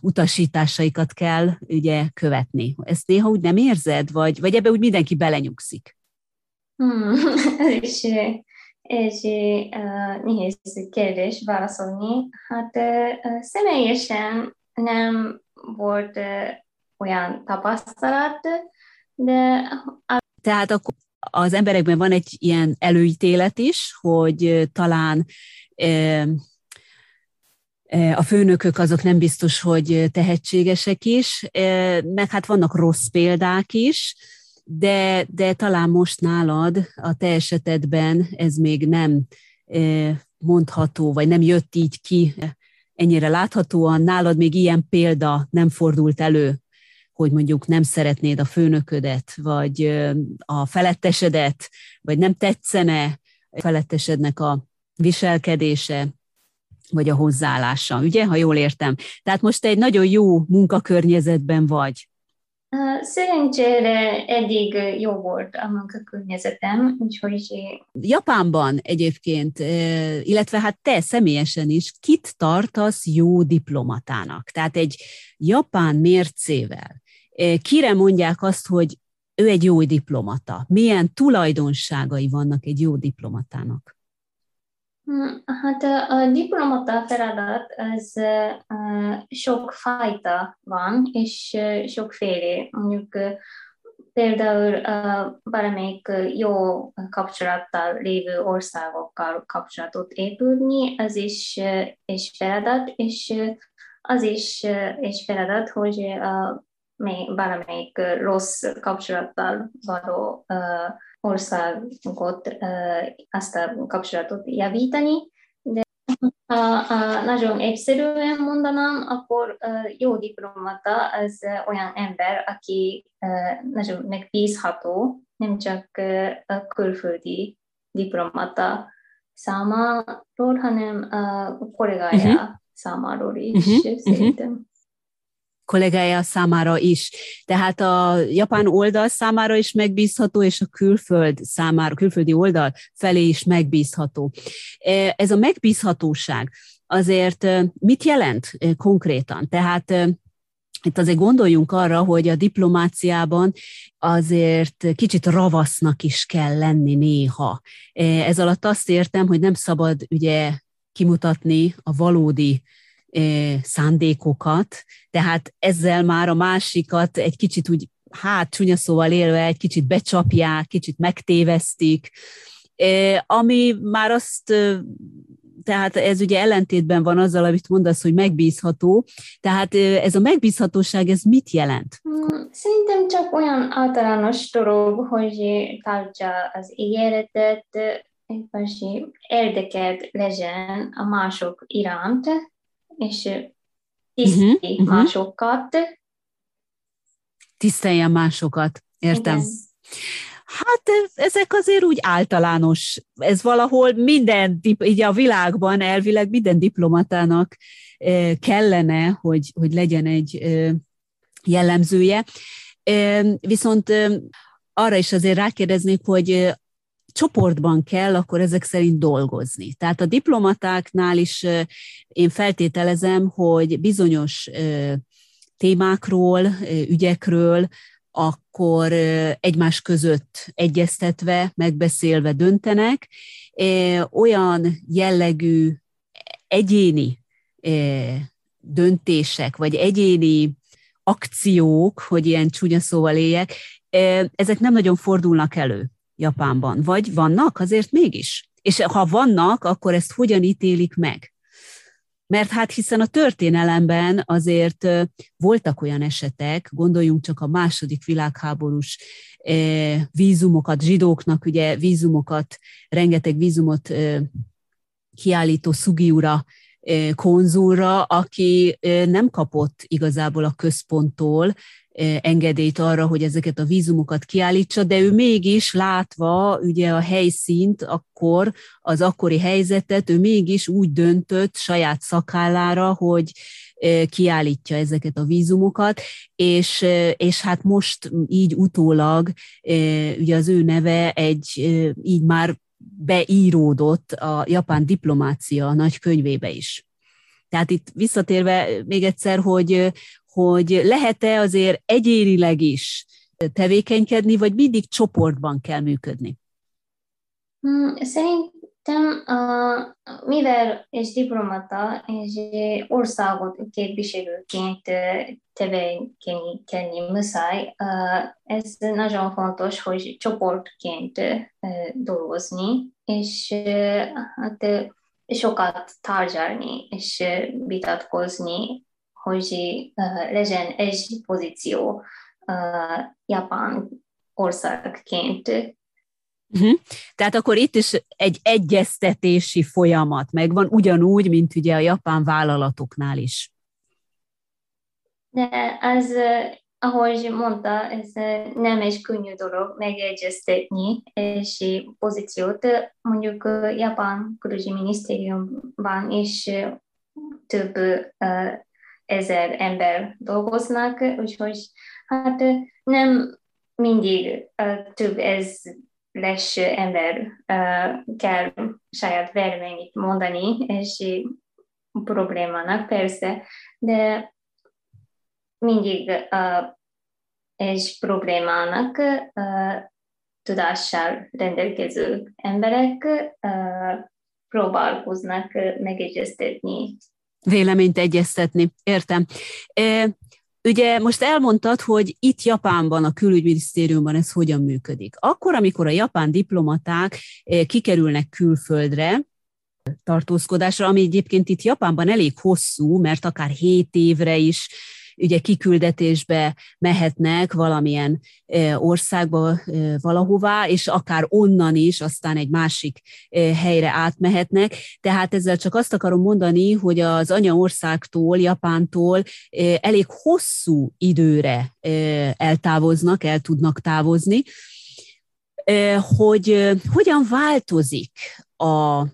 S1: utasításaikat kell ugye követni. Ezt néha úgy nem érzed, vagy, vagy ebbe úgy mindenki belenyugszik?
S2: Hmm, ez is egy uh, nehéz kérdés válaszolni. Hát uh, személyesen nem volt uh, olyan tapasztalat, de...
S1: Tehát akkor az emberekben van egy ilyen előítélet is, hogy talán a főnökök azok nem biztos, hogy tehetségesek is, meg hát vannak rossz példák is, de, de talán most nálad a te esetedben ez még nem mondható, vagy nem jött így ki ennyire láthatóan, nálad még ilyen példa nem fordult elő hogy mondjuk nem szeretnéd a főnöködet, vagy a felettesedet, vagy nem tetszene a felettesednek a viselkedése, vagy a hozzáállása, ugye, ha jól értem. Tehát most egy nagyon jó munkakörnyezetben vagy.
S2: Szerencsére eddig jó volt a munkakörnyezetem, úgyhogy...
S1: Japánban egyébként, illetve hát te személyesen is, kit tartasz jó diplomatának? Tehát egy japán mércével Kire mondják azt, hogy ő egy jó diplomata? Milyen tulajdonságai vannak egy jó diplomatának?
S2: Hmm, hát a diplomata feladat az sok fajta van, és sokféle. Mondjuk például valamelyik jó kapcsolattal lévő országokkal kapcsolatot épülni, az is és feladat, és az is és feladat, hogy valamelyik rossz kapcsolattal való országot, azt a kapcsolatot javítani, de ha, ha nagyon egyszerűen mondanám, akkor jó diplomata az olyan ember, aki nagyon megbízható, nem csak a külföldi diplomata számáról, hanem a kollégája uh-huh. számáról is, uh-huh. szerintem. Uh-huh
S1: kollégája számára is. Tehát a japán oldal számára is megbízható, és a külföld számára, külföldi oldal felé is megbízható. E, ez a megbízhatóság azért e, mit jelent e, konkrétan? Tehát itt azért gondoljunk arra, hogy a diplomáciában azért kicsit ravasznak is kell lenni néha. Ez alatt azt értem, hogy nem szabad ugye kimutatni a valódi szándékokat, tehát ezzel már a másikat egy kicsit úgy, hát csúnya szóval élve, egy kicsit becsapják, kicsit megtévesztik, ami már azt tehát ez ugye ellentétben van azzal, amit mondasz, hogy megbízható. Tehát ez a megbízhatóság, ez mit jelent?
S2: Hmm, szerintem csak olyan általános dolog, hogy tartsa az ígéretet, és érdekelt legyen a mások iránt, és tisztelj uh-huh, másokat.
S1: Tiszteljen másokat, értem. Igen. Hát ezek azért úgy általános, ez valahol minden, így a világban elvileg minden diplomatának kellene, hogy, hogy legyen egy jellemzője. Viszont arra is azért rákérdeznék, hogy csoportban kell akkor ezek szerint dolgozni. Tehát a diplomatáknál is én feltételezem, hogy bizonyos témákról, ügyekről, akkor egymás között egyeztetve, megbeszélve döntenek. Olyan jellegű egyéni döntések, vagy egyéni akciók, hogy ilyen csúnya szóval éljek, ezek nem nagyon fordulnak elő. Japánban? Vagy vannak azért mégis? És ha vannak, akkor ezt hogyan ítélik meg? Mert hát hiszen a történelemben azért voltak olyan esetek, gondoljunk csak a második világháborús vízumokat, zsidóknak ugye vízumokat, rengeteg vízumot kiállító Sugiura konzulra, aki nem kapott igazából a központtól engedélyt arra, hogy ezeket a vízumokat kiállítsa, de ő mégis látva ugye a helyszínt akkor, az akkori helyzetet, ő mégis úgy döntött saját szakállára, hogy kiállítja ezeket a vízumokat, és, és hát most így utólag ugye az ő neve egy így már beíródott a japán diplomácia nagy könyvébe is. Tehát itt visszatérve még egyszer, hogy, hogy lehet-e azért egyénileg is tevékenykedni, vagy mindig csoportban kell működni?
S2: Hmm, szerintem, mivel és diplomata és országot képviselőként tevékenykedni muszáj, ez nagyon fontos, hogy csoportként dolgozni, és hát sokat tárgyalni és vitatkozni hogy legyen egy pozíció Japán országként.
S1: Uh-huh. Tehát akkor itt is egy egyeztetési folyamat megvan, ugyanúgy, mint ugye a japán vállalatoknál is.
S2: De az, ahogy mondta, ez nem egy könnyű dolog megegyeztetni és pozíciót. Mondjuk Japán külügyi minisztériumban is több ezer ember dolgoznak, úgyhogy hát nem mindig több ez les ember kell saját véleményt mondani, és problémának persze, de mindig és problémának tudással rendelkező emberek próbálkoznak megegyeztetni.
S1: Véleményt egyeztetni, értem. Ugye most elmondtad, hogy itt Japánban, a külügyminisztériumban ez hogyan működik. Akkor, amikor a japán diplomaták kikerülnek külföldre, tartózkodásra, ami egyébként itt Japánban elég hosszú, mert akár 7 évre is ugye kiküldetésbe mehetnek valamilyen országba valahová, és akár onnan is aztán egy másik helyre átmehetnek. Tehát ezzel csak azt akarom mondani, hogy az anyaországtól, Japántól elég hosszú időre eltávoznak, el tudnak távozni, hogy hogyan változik a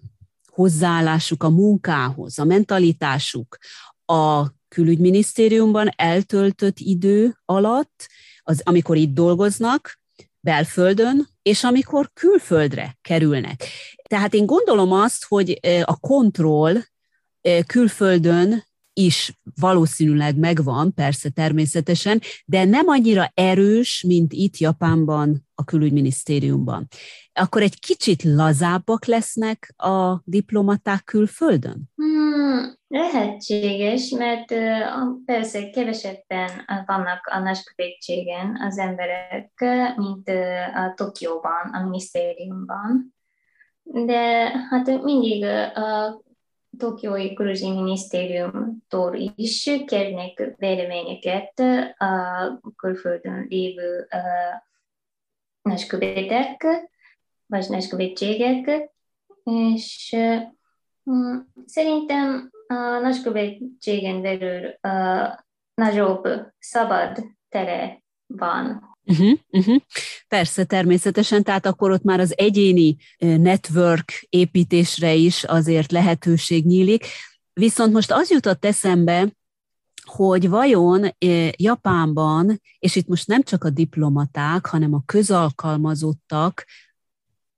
S1: hozzáállásuk a munkához, a mentalitásuk, a külügyminisztériumban eltöltött idő alatt, az, amikor itt dolgoznak, belföldön, és amikor külföldre kerülnek. Tehát én gondolom azt, hogy a kontroll külföldön is valószínűleg megvan, persze természetesen, de nem annyira erős, mint itt Japánban, a külügyminisztériumban. Akkor egy kicsit lazábbak lesznek a diplomaták külföldön?
S2: Hmm, lehetséges, mert persze kevesebben vannak a nagykövetségen az emberek, mint a Tokióban, a minisztériumban. De hát mindig a Tokiói Külügyi Minisztériumtól is kérnek véleményeket a külföldön lévő nagykövetek, vagy nagykövetségek, és szerintem a nagykövetségen belül nagyobb szabad tere van
S1: Uh-huh, uh-huh. Persze, természetesen, tehát akkor ott már az egyéni network építésre is azért lehetőség nyílik. Viszont most az jutott eszembe, hogy vajon Japánban, és itt most nem csak a diplomaták, hanem a közalkalmazottak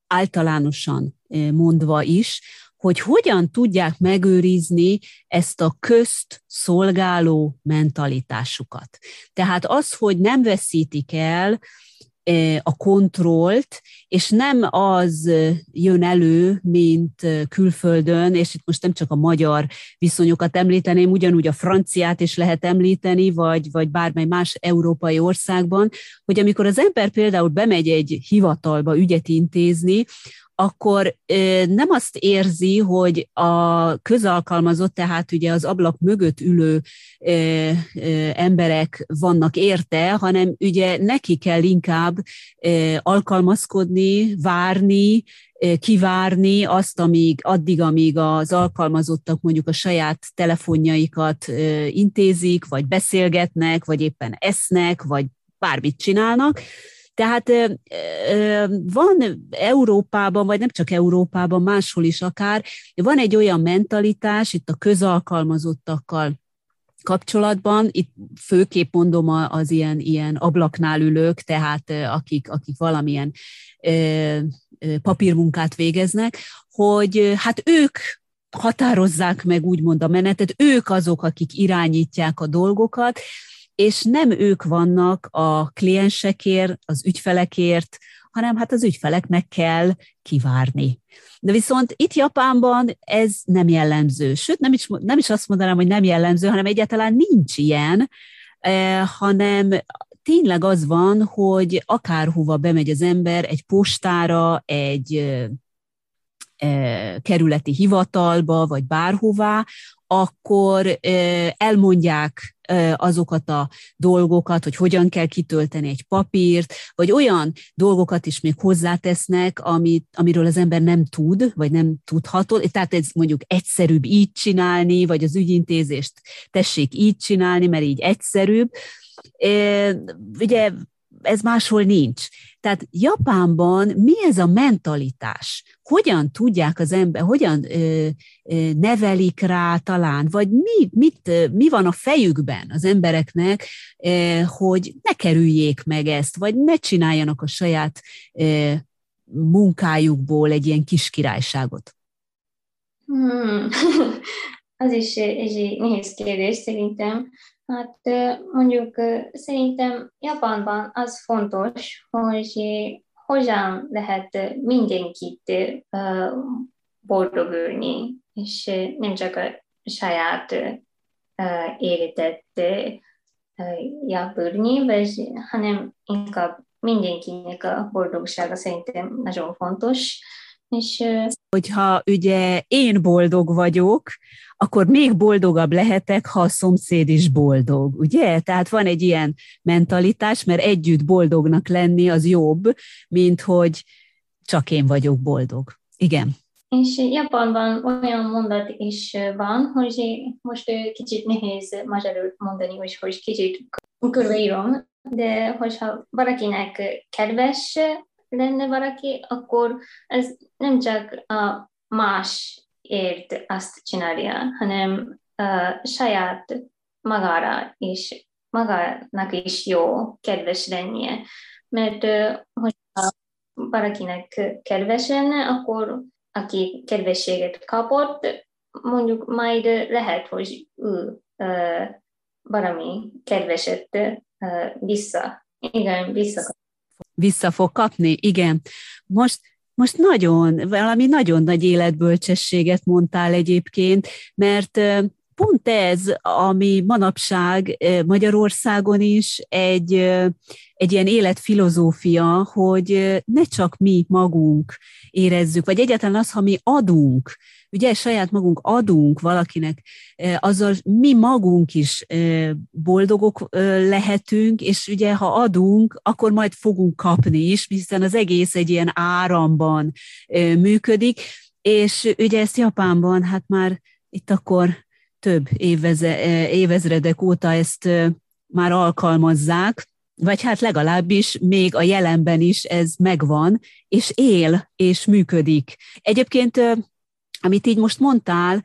S1: általánosan mondva is, hogy hogyan tudják megőrizni ezt a közt szolgáló mentalitásukat. Tehát az, hogy nem veszítik el a kontrollt, és nem az jön elő, mint külföldön, és itt most nem csak a magyar viszonyokat említeném, ugyanúgy a franciát is lehet említeni, vagy, vagy bármely más európai országban, hogy amikor az ember például bemegy egy hivatalba ügyet intézni, akkor nem azt érzi, hogy a közalkalmazott, tehát ugye az ablak mögött ülő emberek vannak érte, hanem ugye neki kell inkább alkalmazkodni, várni, kivárni azt, amíg, addig, amíg az alkalmazottak mondjuk a saját telefonjaikat intézik, vagy beszélgetnek, vagy éppen esznek, vagy bármit csinálnak, tehát van Európában, vagy nem csak Európában, máshol is akár, van egy olyan mentalitás itt a közalkalmazottakkal kapcsolatban, itt főképp mondom az ilyen, ilyen ablaknál ülők, tehát akik, akik valamilyen papírmunkát végeznek, hogy hát ők határozzák meg úgymond a menetet, ők azok, akik irányítják a dolgokat, és nem ők vannak a kliensekért, az ügyfelekért, hanem hát az ügyfeleknek kell kivárni. De viszont itt Japánban ez nem jellemző. Sőt, nem is, nem is azt mondanám, hogy nem jellemző, hanem egyáltalán nincs ilyen, eh, hanem tényleg az van, hogy akárhova bemegy az ember, egy postára, egy eh, eh kerületi hivatalba, vagy bárhová, akkor elmondják azokat a dolgokat, hogy hogyan kell kitölteni egy papírt, vagy olyan dolgokat is még hozzátesznek, amit, amiről az ember nem tud, vagy nem tudható. Tehát ez mondjuk egyszerűbb így csinálni, vagy az ügyintézést tessék így csinálni, mert így egyszerűbb. Ugye ez máshol nincs. Tehát Japánban mi ez a mentalitás? Hogyan tudják az ember, hogyan ö, ö, nevelik rá talán, vagy mi, mit, mi van a fejükben az embereknek, ö, hogy ne kerüljék meg ezt, vagy ne csináljanak a saját ö, munkájukból egy ilyen kis királyságot?
S2: Hmm. az is egy nehéz kérdés szerintem. Hát mondjuk szerintem Japánban az fontos, hogy hogyan lehet mindenkit boldogulni, és nem csak a saját életet javulni, hanem inkább mindenkinek a boldogsága szerintem nagyon fontos. És,
S1: Hogyha ugye én boldog vagyok, akkor még boldogabb lehetek, ha a szomszéd is boldog, ugye? Tehát van egy ilyen mentalitás, mert együtt boldognak lenni az jobb, mint hogy csak én vagyok boldog. Igen.
S2: És Japanban olyan mondat is van, hogy most kicsit nehéz magyarul mondani, hogy, hogy kicsit körülírom, de hogyha valakinek kedves lenne valaki, akkor ez nem csak a más ért azt csinálja, hanem a saját magára is, magának is jó, kedves lennie. Mert hogyha valakinek kedves lenne, akkor aki kedvességet kapott, mondjuk majd lehet, hogy ő valami kedveset vissza, igen, vissza.
S1: Vissza fog kapni, igen. Most most nagyon, valami nagyon nagy életbölcsességet mondtál egyébként, mert pont ez, ami manapság Magyarországon is egy, egy ilyen életfilozófia, hogy ne csak mi magunk érezzük, vagy egyáltalán az, ha mi adunk, ugye saját magunk adunk valakinek, azzal mi magunk is boldogok lehetünk, és ugye ha adunk, akkor majd fogunk kapni is, hiszen az egész egy ilyen áramban működik, és ugye ezt Japánban hát már itt akkor több éveze, évezredek óta ezt már alkalmazzák, vagy hát legalábbis még a jelenben is ez megvan, és él, és működik. Egyébként, amit így most mondtál,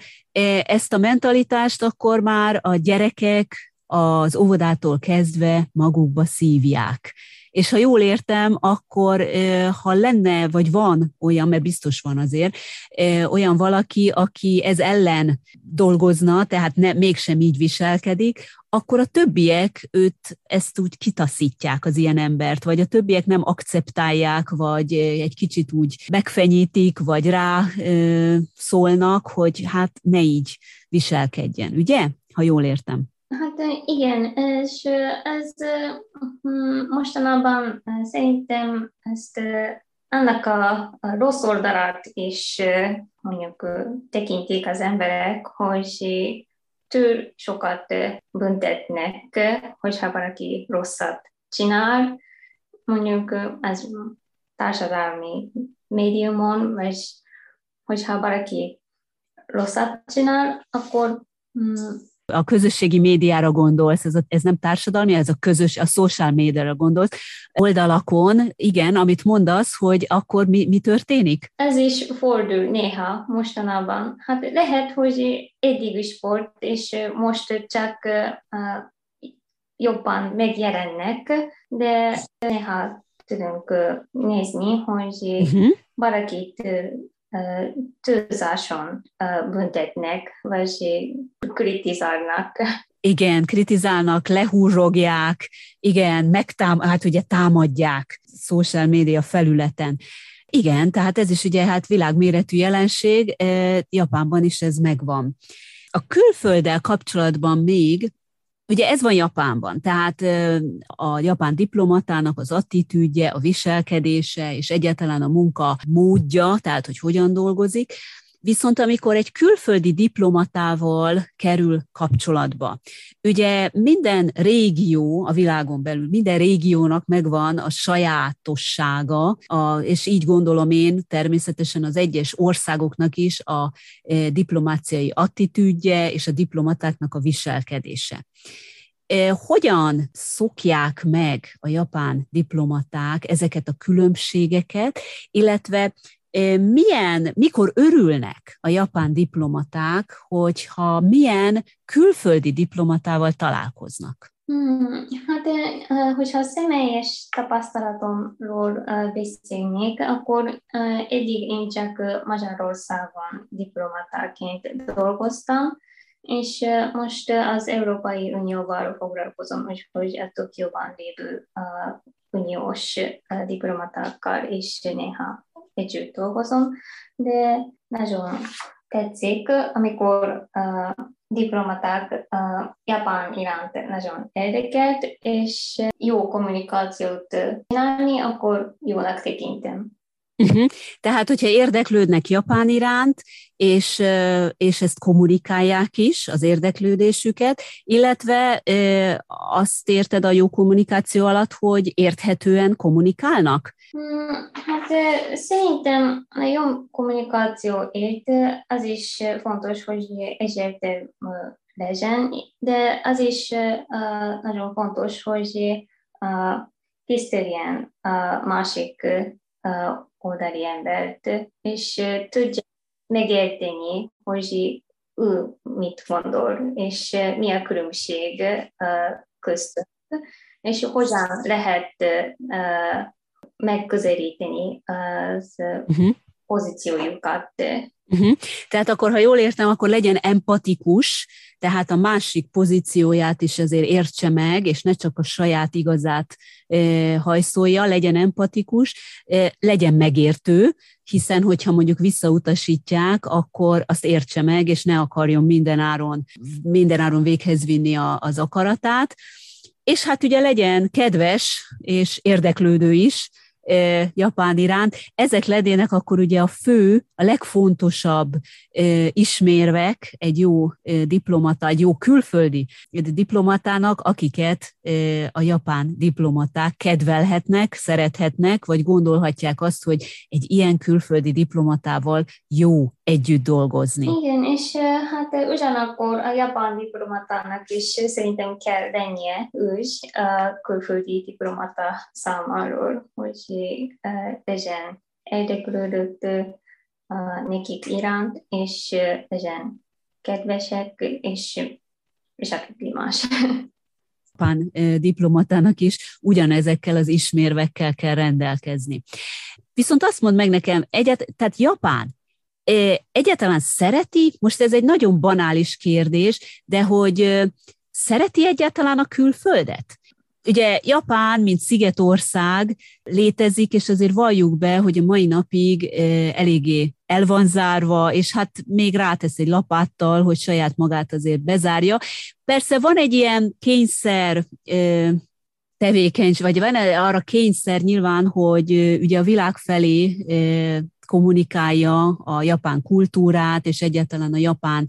S1: ezt a mentalitást akkor már a gyerekek az óvodától kezdve magukba szívják. És ha jól értem, akkor ha lenne, vagy van olyan, mert biztos van azért, olyan valaki, aki ez ellen dolgozna, tehát ne, mégsem így viselkedik, akkor a többiek őt ezt úgy kitaszítják az ilyen embert, vagy a többiek nem akceptálják, vagy egy kicsit úgy megfenyítik, vagy rá ö, szólnak, hogy hát ne így viselkedjen, ugye? Ha jól értem.
S2: Hát igen, és ez hm, mostanában szerintem ezt annak a rossz oldalát is mondjuk tekintik az emberek, hogy túl sokat büntetnek, hogyha valaki rosszat csinál, mondjuk az társadalmi médiumon, vagy hogyha valaki rosszat csinál, akkor hm,
S1: a közösségi médiára gondolsz, ez, a, ez nem társadalmi, ez a közös, a social médiára gondolsz. Oldalakon, igen, amit mondasz, hogy akkor mi, mi történik?
S2: Ez is fordul néha mostanában. Hát lehet, hogy eddig is volt, és most csak jobban megjelennek, de néha tudunk nézni, hogy uh-huh. valakit túlzáson büntetnek, vagy kritizálnak.
S1: Igen, kritizálnak, lehúrogják, igen, megtám, hát ugye támadják social média felületen. Igen, tehát ez is ugye hát világméretű jelenség, Japánban is ez megvan. A külfölddel kapcsolatban még Ugye ez van Japánban, tehát a japán diplomatának az attitűdje, a viselkedése és egyáltalán a munka módja, tehát hogy hogyan dolgozik, Viszont amikor egy külföldi diplomatával kerül kapcsolatba, ugye minden régió a világon belül, minden régiónak megvan a sajátossága, a, és így gondolom én természetesen az egyes országoknak is a e, diplomáciai attitűdje és a diplomatáknak a viselkedése. E, hogyan szokják meg a japán diplomaták ezeket a különbségeket, illetve milyen, mikor örülnek a japán diplomaták, hogyha milyen külföldi diplomatával találkoznak?
S2: Hmm, hát, hogyha a személyes tapasztalatomról beszélnék, akkor eddig én csak Magyarországon diplomatáként dolgoztam, és most az Európai Unióval foglalkozom, hogy a Tokióban lévő uniós diplomatákkal is néha együtt dolgozom, de nagyon tetszik, amikor uh, diplomaták uh, Japán iránt nagyon érdekelt, és jó kommunikációt csinálni, akkor jónak tekintem.
S1: Uh-huh. Tehát, hogyha érdeklődnek Japán iránt, és, és ezt kommunikálják is, az érdeklődésüket, illetve azt érted a jó kommunikáció alatt, hogy érthetően kommunikálnak?
S2: Hmm, hát szerintem a jó kommunikáció ért, az is fontos, hogy egyértelmű legyen, de az is nagyon fontos, hogy tiszteljen a másik oldali embert, és tudja megérteni, hogy ő mit gondol, és mi a különbség köztük, és hogyan lehet megközelíteni az uh-huh. Pozíciójukat.
S1: Uh-huh. Tehát akkor, ha jól értem, akkor legyen empatikus, tehát a másik pozícióját is azért értse meg, és ne csak a saját igazát e, hajszolja, legyen empatikus, e, legyen megértő, hiszen hogyha mondjuk visszautasítják, akkor azt értse meg, és ne akarjon mindenáron, mindenáron véghez vinni a, az akaratát. És hát ugye legyen kedves és érdeklődő is, Japán iránt. Ezek lennének akkor ugye a fő, a legfontosabb ismérvek egy jó diplomata, egy jó külföldi diplomatának, akiket a japán diplomaták kedvelhetnek, szerethetnek, vagy gondolhatják azt, hogy egy ilyen külföldi diplomatával jó együtt dolgozni.
S2: Igen, és hát ugyanakkor a japán diplomatának is szerintem kell lennie ős a külföldi diplomata számáról, hogy legyen érdeklődött nekik iránt, és legyen kedvesek, és, és a más.
S1: Japán diplomatának is ugyanezekkel az ismérvekkel kell rendelkezni. Viszont azt mond meg nekem, egyet, tehát Japán egyáltalán szereti, most ez egy nagyon banális kérdés, de hogy szereti egyáltalán a külföldet? Ugye Japán, mint szigetország létezik, és azért valljuk be, hogy a mai napig eléggé el van zárva, és hát még rátesz egy lapáttal, hogy saját magát azért bezárja. Persze van egy ilyen kényszer tevékenység, vagy van arra kényszer nyilván, hogy ugye a világ felé kommunikálja a japán kultúrát, és egyáltalán a japán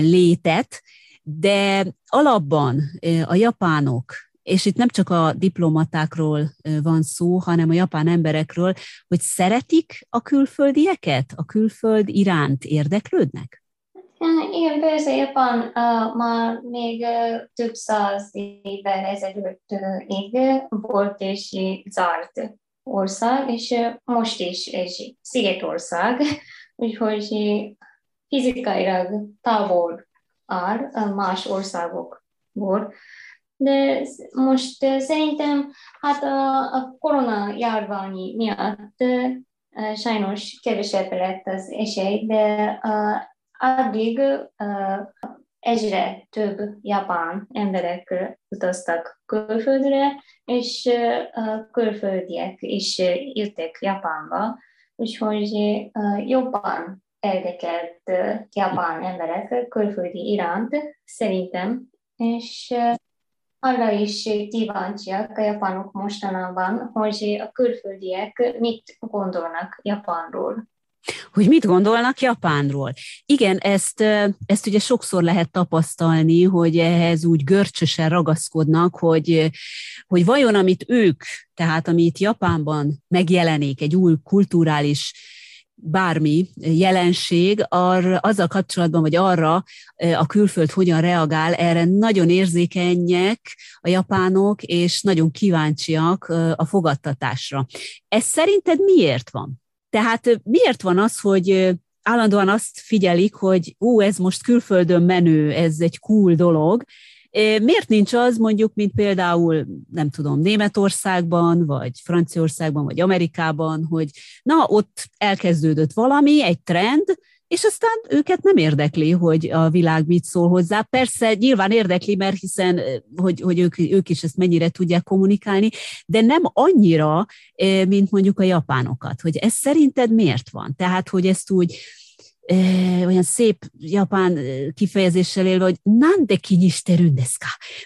S1: létet, de alapban a japánok és itt nem csak a diplomatákról van szó, hanem a japán emberekről, hogy szeretik a külföldieket, a külföld iránt érdeklődnek?
S2: Igen, persze Japán uh, már még uh, több száz évvel ezelőtt uh, volt és zárt ország, és uh, most is egy szigetország, úgyhogy fizikailag távol áll más országokból de most szerintem hát a, korona járvány miatt sajnos kevesebb lett az esély, de addig egyre több japán emberek utaztak külföldre, és külföldiek is jöttek Japánba, úgyhogy jobban érdekelt japán emberek külföldi iránt szerintem, és arra is kíváncsiak a japánok mostanában, hogy a külföldiek mit gondolnak Japánról.
S1: Hogy mit gondolnak Japánról? Igen, ezt, ezt ugye sokszor lehet tapasztalni, hogy ehhez úgy görcsösen ragaszkodnak, hogy, hogy vajon amit ők, tehát amit Japánban megjelenik, egy új kulturális bármi jelenség, arra, azzal kapcsolatban, vagy arra a külföld hogyan reagál, erre nagyon érzékenyek a japánok, és nagyon kíváncsiak a fogadtatásra. Ez szerinted miért van? Tehát miért van az, hogy állandóan azt figyelik, hogy ú, ez most külföldön menő, ez egy cool dolog, Miért nincs az mondjuk, mint például, nem tudom, Németországban, vagy Franciaországban, vagy Amerikában, hogy na, ott elkezdődött valami, egy trend, és aztán őket nem érdekli, hogy a világ mit szól hozzá. Persze nyilván érdekli, mert hiszen, hogy, hogy ők, ők is ezt mennyire tudják kommunikálni, de nem annyira, mint mondjuk a japánokat. Hogy ez szerinted miért van? Tehát, hogy ezt úgy olyan szép japán kifejezéssel élve, hogy nande kinyisterün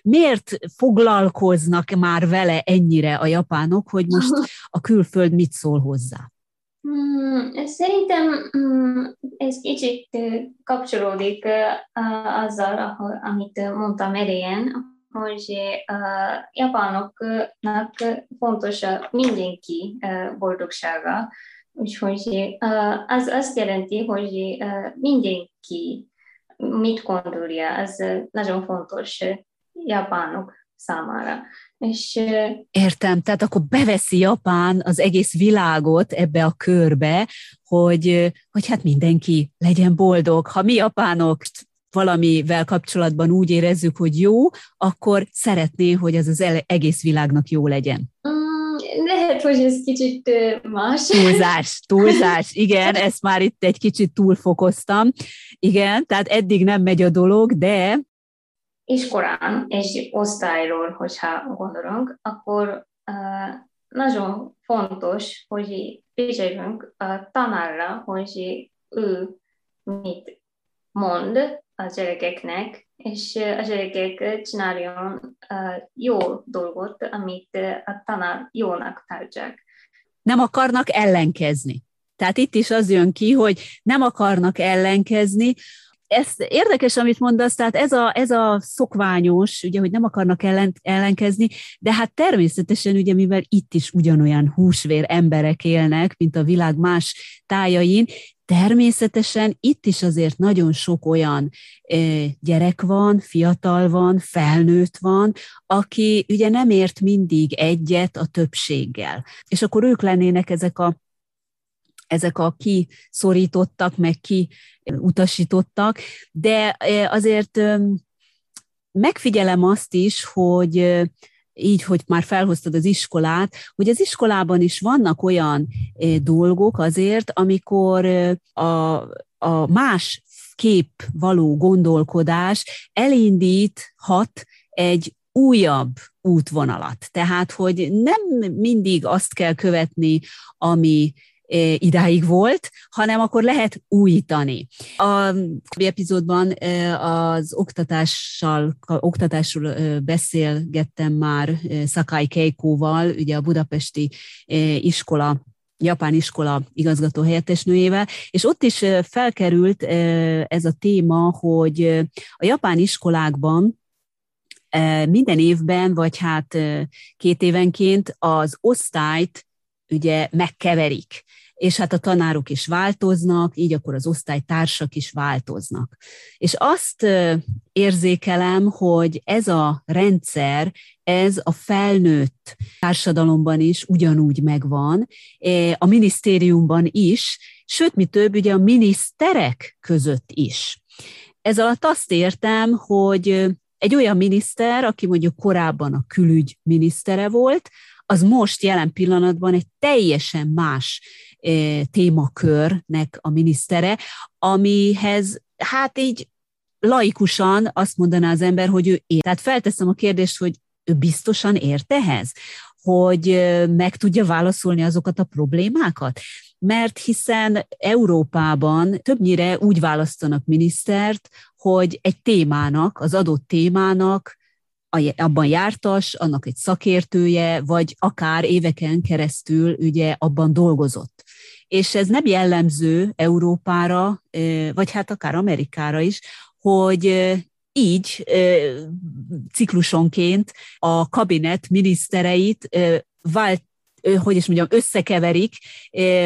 S1: Miért foglalkoznak már vele ennyire a japánok, hogy most a külföld mit szól hozzá?
S2: Hmm, szerintem hmm, ez kicsit kapcsolódik azzal, amit mondtam elején, hogy japánoknak fontos mindenki boldogsága, úgyhogy az azt jelenti, hogy mindenki mit gondolja, az nagyon fontos japánok számára. És,
S1: Értem, tehát akkor beveszi Japán az egész világot ebbe a körbe, hogy, hogy hát mindenki legyen boldog. Ha mi japánok valamivel kapcsolatban úgy érezzük, hogy jó, akkor szeretné, hogy ez az egész világnak jó legyen.
S2: Mm, lehet, hogy ez kicsit más.
S1: Túlzás, túlzás, igen, ezt már itt egy kicsit túlfokoztam. Igen, tehát eddig nem megy a dolog, de
S2: iskolán és osztályról, hogyha gondolunk, akkor uh, nagyon fontos, hogy figyeljünk a tanárra, hogy ő mit mond a gyerekeknek, és a gyerekek csináljon jó dolgot, amit a tanár jónak tartják.
S1: Nem akarnak ellenkezni. Tehát itt is az jön ki, hogy nem akarnak ellenkezni, ez érdekes, amit mondasz, tehát ez a, ez a szokványos, ugye, hogy nem akarnak ellen, ellenkezni, de hát természetesen, ugye, mivel itt is ugyanolyan húsvér emberek élnek, mint a világ más tájain, természetesen itt is azért nagyon sok olyan gyerek van, fiatal van, felnőtt van, aki ugye nem ért mindig egyet a többséggel. És akkor ők lennének ezek a ezek a kiszorítottak, meg ki utasítottak, de azért megfigyelem azt is, hogy így, hogy már felhoztad az iskolát, hogy az iskolában is vannak olyan dolgok azért, amikor a, a más kép való gondolkodás elindíthat egy újabb útvonalat. Tehát, hogy nem mindig azt kell követni, ami idáig volt, hanem akkor lehet újítani. A epizódban az oktatással, oktatásról beszélgettem már Sakai Keikóval, ugye a budapesti iskola japán iskola igazgató helyettesnőjével, és ott is felkerült ez a téma, hogy a japán iskolákban minden évben, vagy hát két évenként az osztályt ugye megkeverik és hát a tanárok is változnak, így akkor az osztálytársak is változnak. És azt érzékelem, hogy ez a rendszer, ez a felnőtt társadalomban is ugyanúgy megvan, a minisztériumban is, sőt, mi több, ugye a miniszterek között is. Ez alatt azt értem, hogy egy olyan miniszter, aki mondjuk korábban a külügy minisztere volt, az most jelen pillanatban egy teljesen más témakörnek a minisztere, amihez hát így laikusan azt mondaná az ember, hogy ő ér. Tehát felteszem a kérdést, hogy ő biztosan ért ehhez, hogy meg tudja válaszolni azokat a problémákat? Mert hiszen Európában többnyire úgy választanak minisztert, hogy egy témának, az adott témának abban jártas, annak egy szakértője, vagy akár éveken keresztül ugye abban dolgozott. És ez nem jellemző Európára, vagy hát akár Amerikára is, hogy így ciklusonként a kabinet minisztereit vált hogy is mondjam, összekeverik,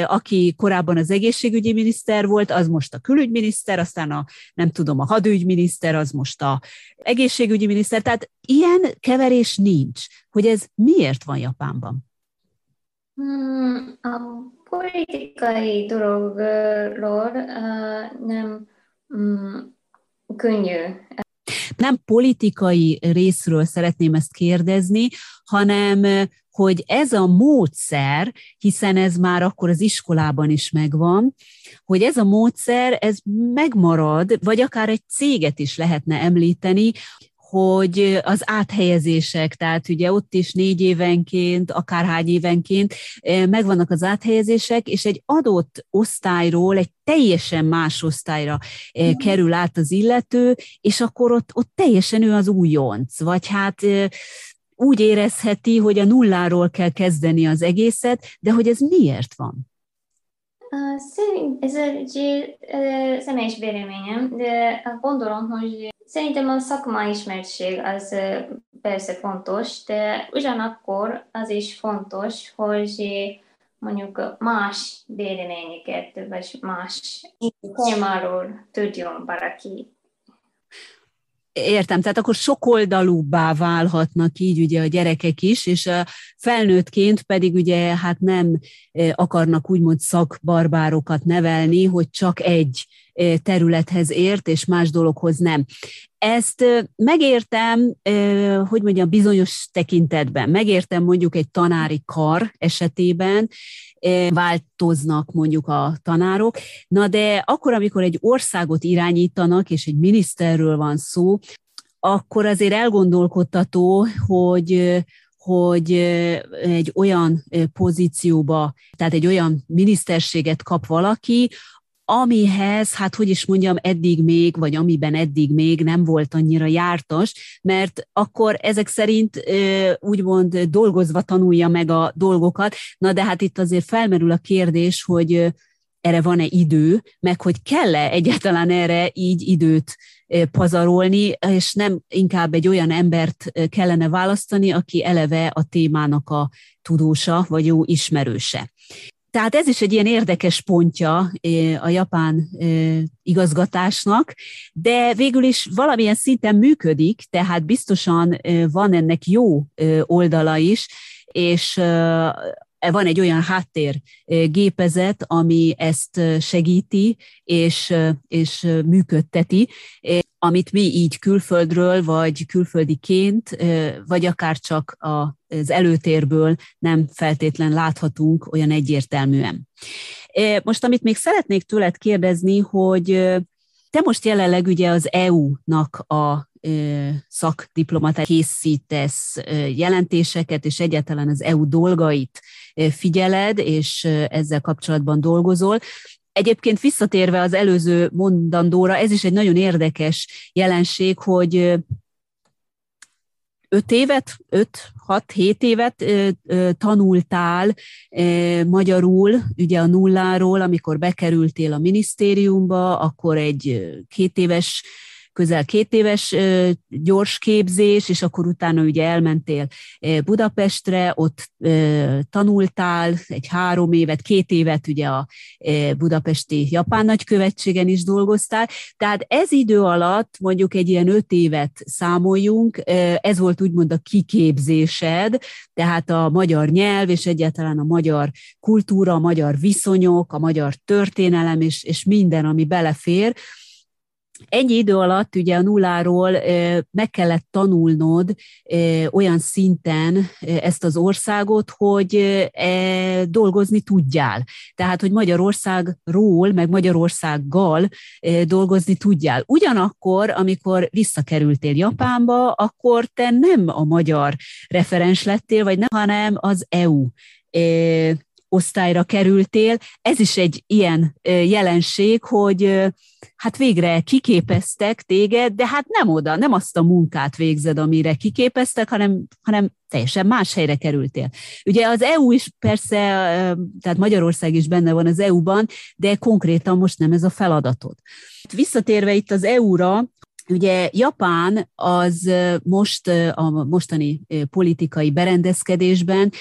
S1: aki korábban az egészségügyi miniszter volt, az most a külügyminiszter, aztán a, nem tudom, a hadügyminiszter, az most a egészségügyi miniszter. Tehát ilyen keverés nincs. Hogy ez miért van Japánban?
S2: Hmm, a politikai dologról uh, nem um, könnyű
S1: nem politikai részről szeretném ezt kérdezni, hanem hogy ez a módszer, hiszen ez már akkor az iskolában is megvan, hogy ez a módszer, ez megmarad, vagy akár egy céget is lehetne említeni, hogy az áthelyezések, tehát ugye ott is négy évenként, akárhány évenként megvannak az áthelyezések, és egy adott osztályról egy teljesen más osztályra kerül át az illető, és akkor ott, ott teljesen ő az újonc, vagy hát úgy érezheti, hogy a nulláról kell kezdeni az egészet, de hogy ez miért van?
S2: Szerint ez egy személyes véleményem, de gondolom, hogy szerintem a szakmai ismertség az persze fontos, de ugyanakkor az is fontos, hogy mondjuk más véleményeket, vagy más témáról tudjon valaki
S1: Értem, tehát akkor sokoldalúbbá válhatnak így ugye a gyerekek is, és a felnőttként pedig ugye hát nem akarnak úgymond szakbarbárokat nevelni, hogy csak egy területhez ért, és más dologhoz nem. Ezt megértem, hogy mondjam, bizonyos tekintetben. Megértem mondjuk egy tanári kar esetében, változnak mondjuk a tanárok. Na de akkor, amikor egy országot irányítanak, és egy miniszterről van szó, akkor azért elgondolkodtató, hogy hogy egy olyan pozícióba, tehát egy olyan miniszterséget kap valaki, amihez, hát hogy is mondjam, eddig még, vagy amiben eddig még nem volt annyira jártas, mert akkor ezek szerint úgymond dolgozva tanulja meg a dolgokat, na de hát itt azért felmerül a kérdés, hogy erre van-e idő, meg hogy kell-e egyáltalán erre így időt pazarolni, és nem inkább egy olyan embert kellene választani, aki eleve a témának a tudósa, vagy jó ismerőse. Tehát ez is egy ilyen érdekes pontja a japán igazgatásnak, de végül is valamilyen szinten működik, tehát biztosan van ennek jó oldala is, és van egy olyan háttér gépezet, ami ezt segíti és, és működteti, amit mi így külföldről, vagy külföldiként, vagy akár csak az előtérből nem feltétlen láthatunk olyan egyértelműen. Most, amit még szeretnék tőled kérdezni, hogy te most jelenleg ugye az EU-nak a szakdiplomata készítesz jelentéseket, és egyáltalán az EU dolgait figyeled, és ezzel kapcsolatban dolgozol. Egyébként visszatérve az előző mondandóra, ez is egy nagyon érdekes jelenség, hogy öt évet, öt, hat, hét évet tanultál magyarul, ugye a nulláról, amikor bekerültél a minisztériumba, akkor egy két éves közel két éves gyors képzés, és akkor utána ugye elmentél Budapestre, ott tanultál egy három évet, két évet ugye a budapesti japán nagykövetségen is dolgoztál, tehát ez idő alatt mondjuk egy ilyen öt évet számoljunk, ez volt úgymond a kiképzésed, tehát a magyar nyelv és egyáltalán a magyar kultúra, a magyar viszonyok, a magyar történelem és, és minden, ami belefér, Ennyi idő alatt ugye a nulláról meg kellett tanulnod olyan szinten ezt az országot, hogy e, dolgozni tudjál. Tehát, hogy Magyarországról, meg Magyarországgal dolgozni tudjál. Ugyanakkor, amikor visszakerültél Japánba, akkor te nem a magyar referens lettél, vagy nem, hanem az EU osztályra kerültél. Ez is egy ilyen jelenség, hogy hát végre kiképeztek téged, de hát nem oda, nem azt a munkát végzed, amire kiképeztek, hanem, hanem teljesen más helyre kerültél. Ugye az EU is persze, tehát Magyarország is benne van az EU-ban, de konkrétan most nem ez a feladatod. Visszatérve itt az EU-ra, Ugye Japán az most a mostani politikai berendezkedésben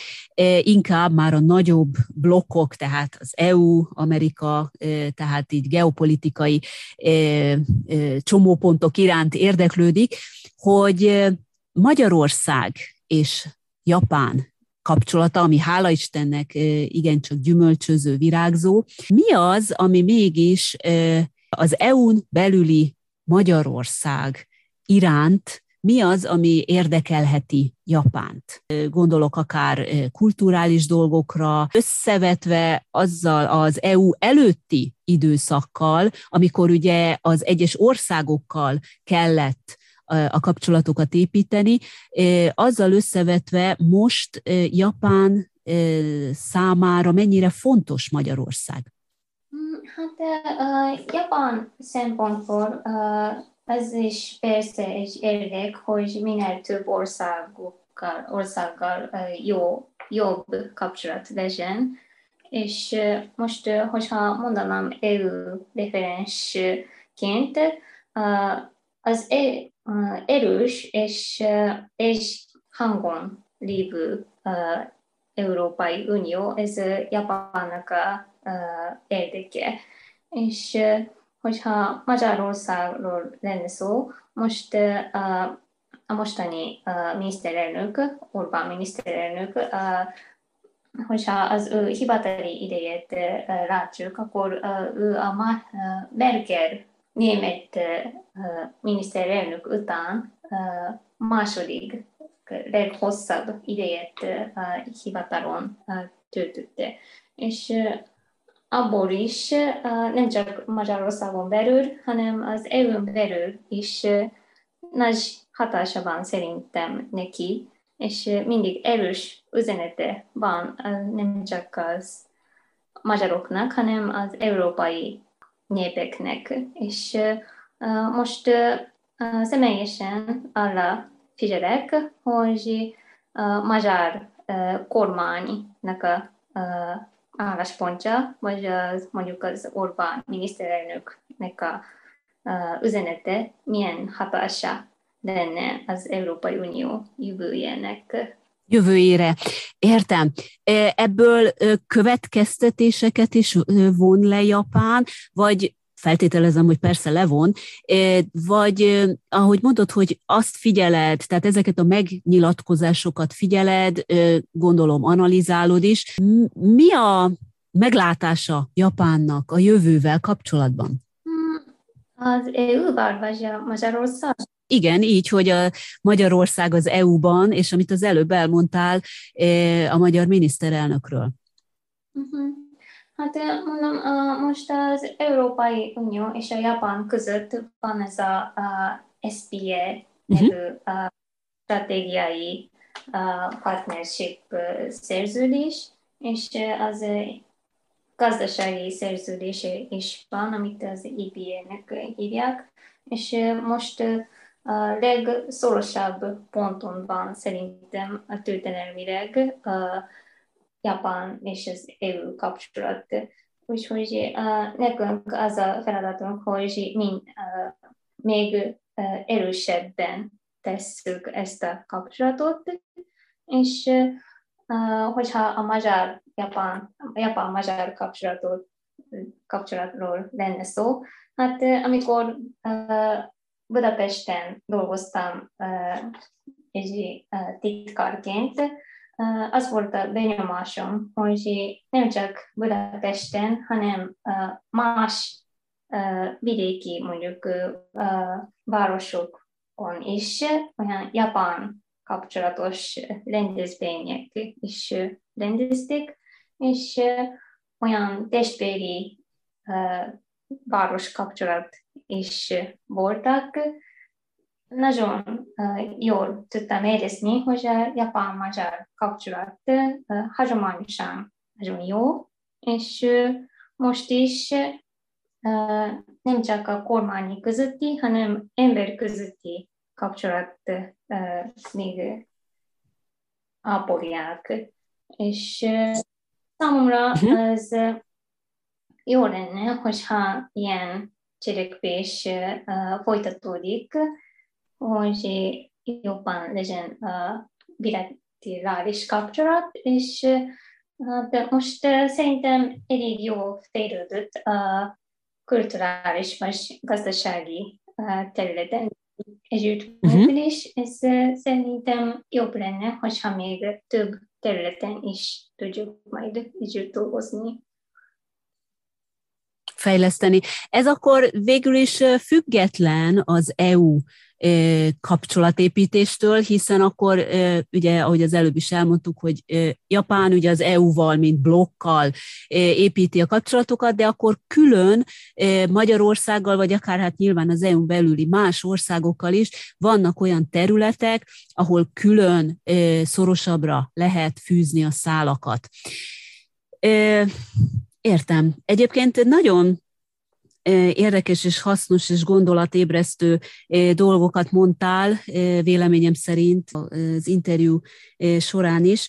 S1: inkább már a nagyobb blokkok, tehát az EU, Amerika, tehát így geopolitikai csomópontok iránt érdeklődik, hogy Magyarország és Japán kapcsolata, ami hála Istennek igencsak gyümölcsöző, virágzó. Mi az, ami mégis az EU-n belüli Magyarország iránt mi az, ami érdekelheti Japánt? Gondolok akár kulturális dolgokra, összevetve azzal az EU előtti időszakkal, amikor ugye az egyes országokkal kellett a kapcsolatokat építeni. Azzal összevetve most Japán számára mennyire fontos Magyarország?
S2: Mm, hát uh, Japán szempontból uh, ez is persze egy érdek, hogy minél több országokkal, országgal uh, jó, jobb kapcsolat legyen. És uh, most, uh, hogyha mondanám EU referensként, uh, az e, uh, erős és, uh, és hangon lévő uh, Európai Unió, ez Japánnak a érdeke. És hogyha Magyarországról lenne szó, most a mostani miniszterelnök, Orbán miniszterelnök, hogyha az ő hivatali idejét látjuk, akkor ő a Merkel német miniszterelnök után második leghosszabb idejét hivatalon töltötte. És abból is nem csak Magyarországon belül, hanem az EU-n belül is nagy hatása van szerintem neki, és mindig erős üzenete van nem csak az magyaroknak, hanem az európai népeknek. És most személyesen arra figyelek, hogy magyar kormánynak a álláspontja, vagy az, mondjuk az Orbán miniszterelnöknek a, a üzenete milyen hatása lenne az Európai Unió jövőjének
S1: jövőjére. Értem. Ebből következtetéseket is von le Japán, vagy feltételezem, hogy persze levon, vagy ahogy mondod, hogy azt figyeled, tehát ezeket a megnyilatkozásokat figyeled, gondolom analizálod is. Mi a meglátása Japánnak a jövővel kapcsolatban?
S2: Hmm, az EU-val vagy a Magyarország?
S1: Igen, így, hogy a Magyarország az EU-ban, és amit az előbb elmondtál a magyar miniszterelnökről.
S2: Uh-huh. Hát mondom, most az Európai Unió és a Japán között van ez a, a SPA nevű uh-huh. stratégiai partnership szerződés, és az gazdasági szerződés is van, amit az EPA-nek hívják, és most a legszorosabb ponton van szerintem a történelmileg Japán és az EU kapcsolat. Úgyhogy uh, nekünk az a feladatunk, hogy mind uh, még uh, erősebben tesszük ezt a kapcsolatot, és uh, hogyha a magyar japán, japán-magyar kapcsolatot, kapcsolatról lenne szó, hát amikor uh, Budapesten dolgoztam uh, egy uh, titkárként, az volt a benyomásom, hogy nem csak Budapesten, hanem más vidéki mondjuk városokon is olyan japán kapcsolatos rendezvények is rendezték, és olyan testvéri város kapcsolat is voltak, nagyon jól tudtam érezni, hogy a japán-magyar kapcsolat hagyományosan nagyon jó, és most is nem csak a kormány közötti, hanem ember közötti kapcsolat még ápolják. És számomra ez mhm. jó lenne, hogyha ilyen cselekvés folytatódik, hogy jobban legyen a bilaterális kapcsolat, és de most szerintem elég jó fejlődött a kulturális vagy gazdasági területen együttműködés. Uh-huh. Ez szerintem jobb lenne, hogyha még több területen is tudjuk majd együtt dolgozni.
S1: fejleszteni. Ez akkor végül is független az EU kapcsolatépítéstől, hiszen akkor ugye, ahogy az előbb is elmondtuk, hogy Japán ugye az EU-val, mint blokkal építi a kapcsolatokat, de akkor külön Magyarországgal, vagy akár hát nyilván az EU-n belüli más országokkal is vannak olyan területek, ahol külön szorosabbra lehet fűzni a szálakat. Értem. Egyébként nagyon érdekes és hasznos és gondolatébresztő dolgokat mondtál, véleményem szerint az interjú során is.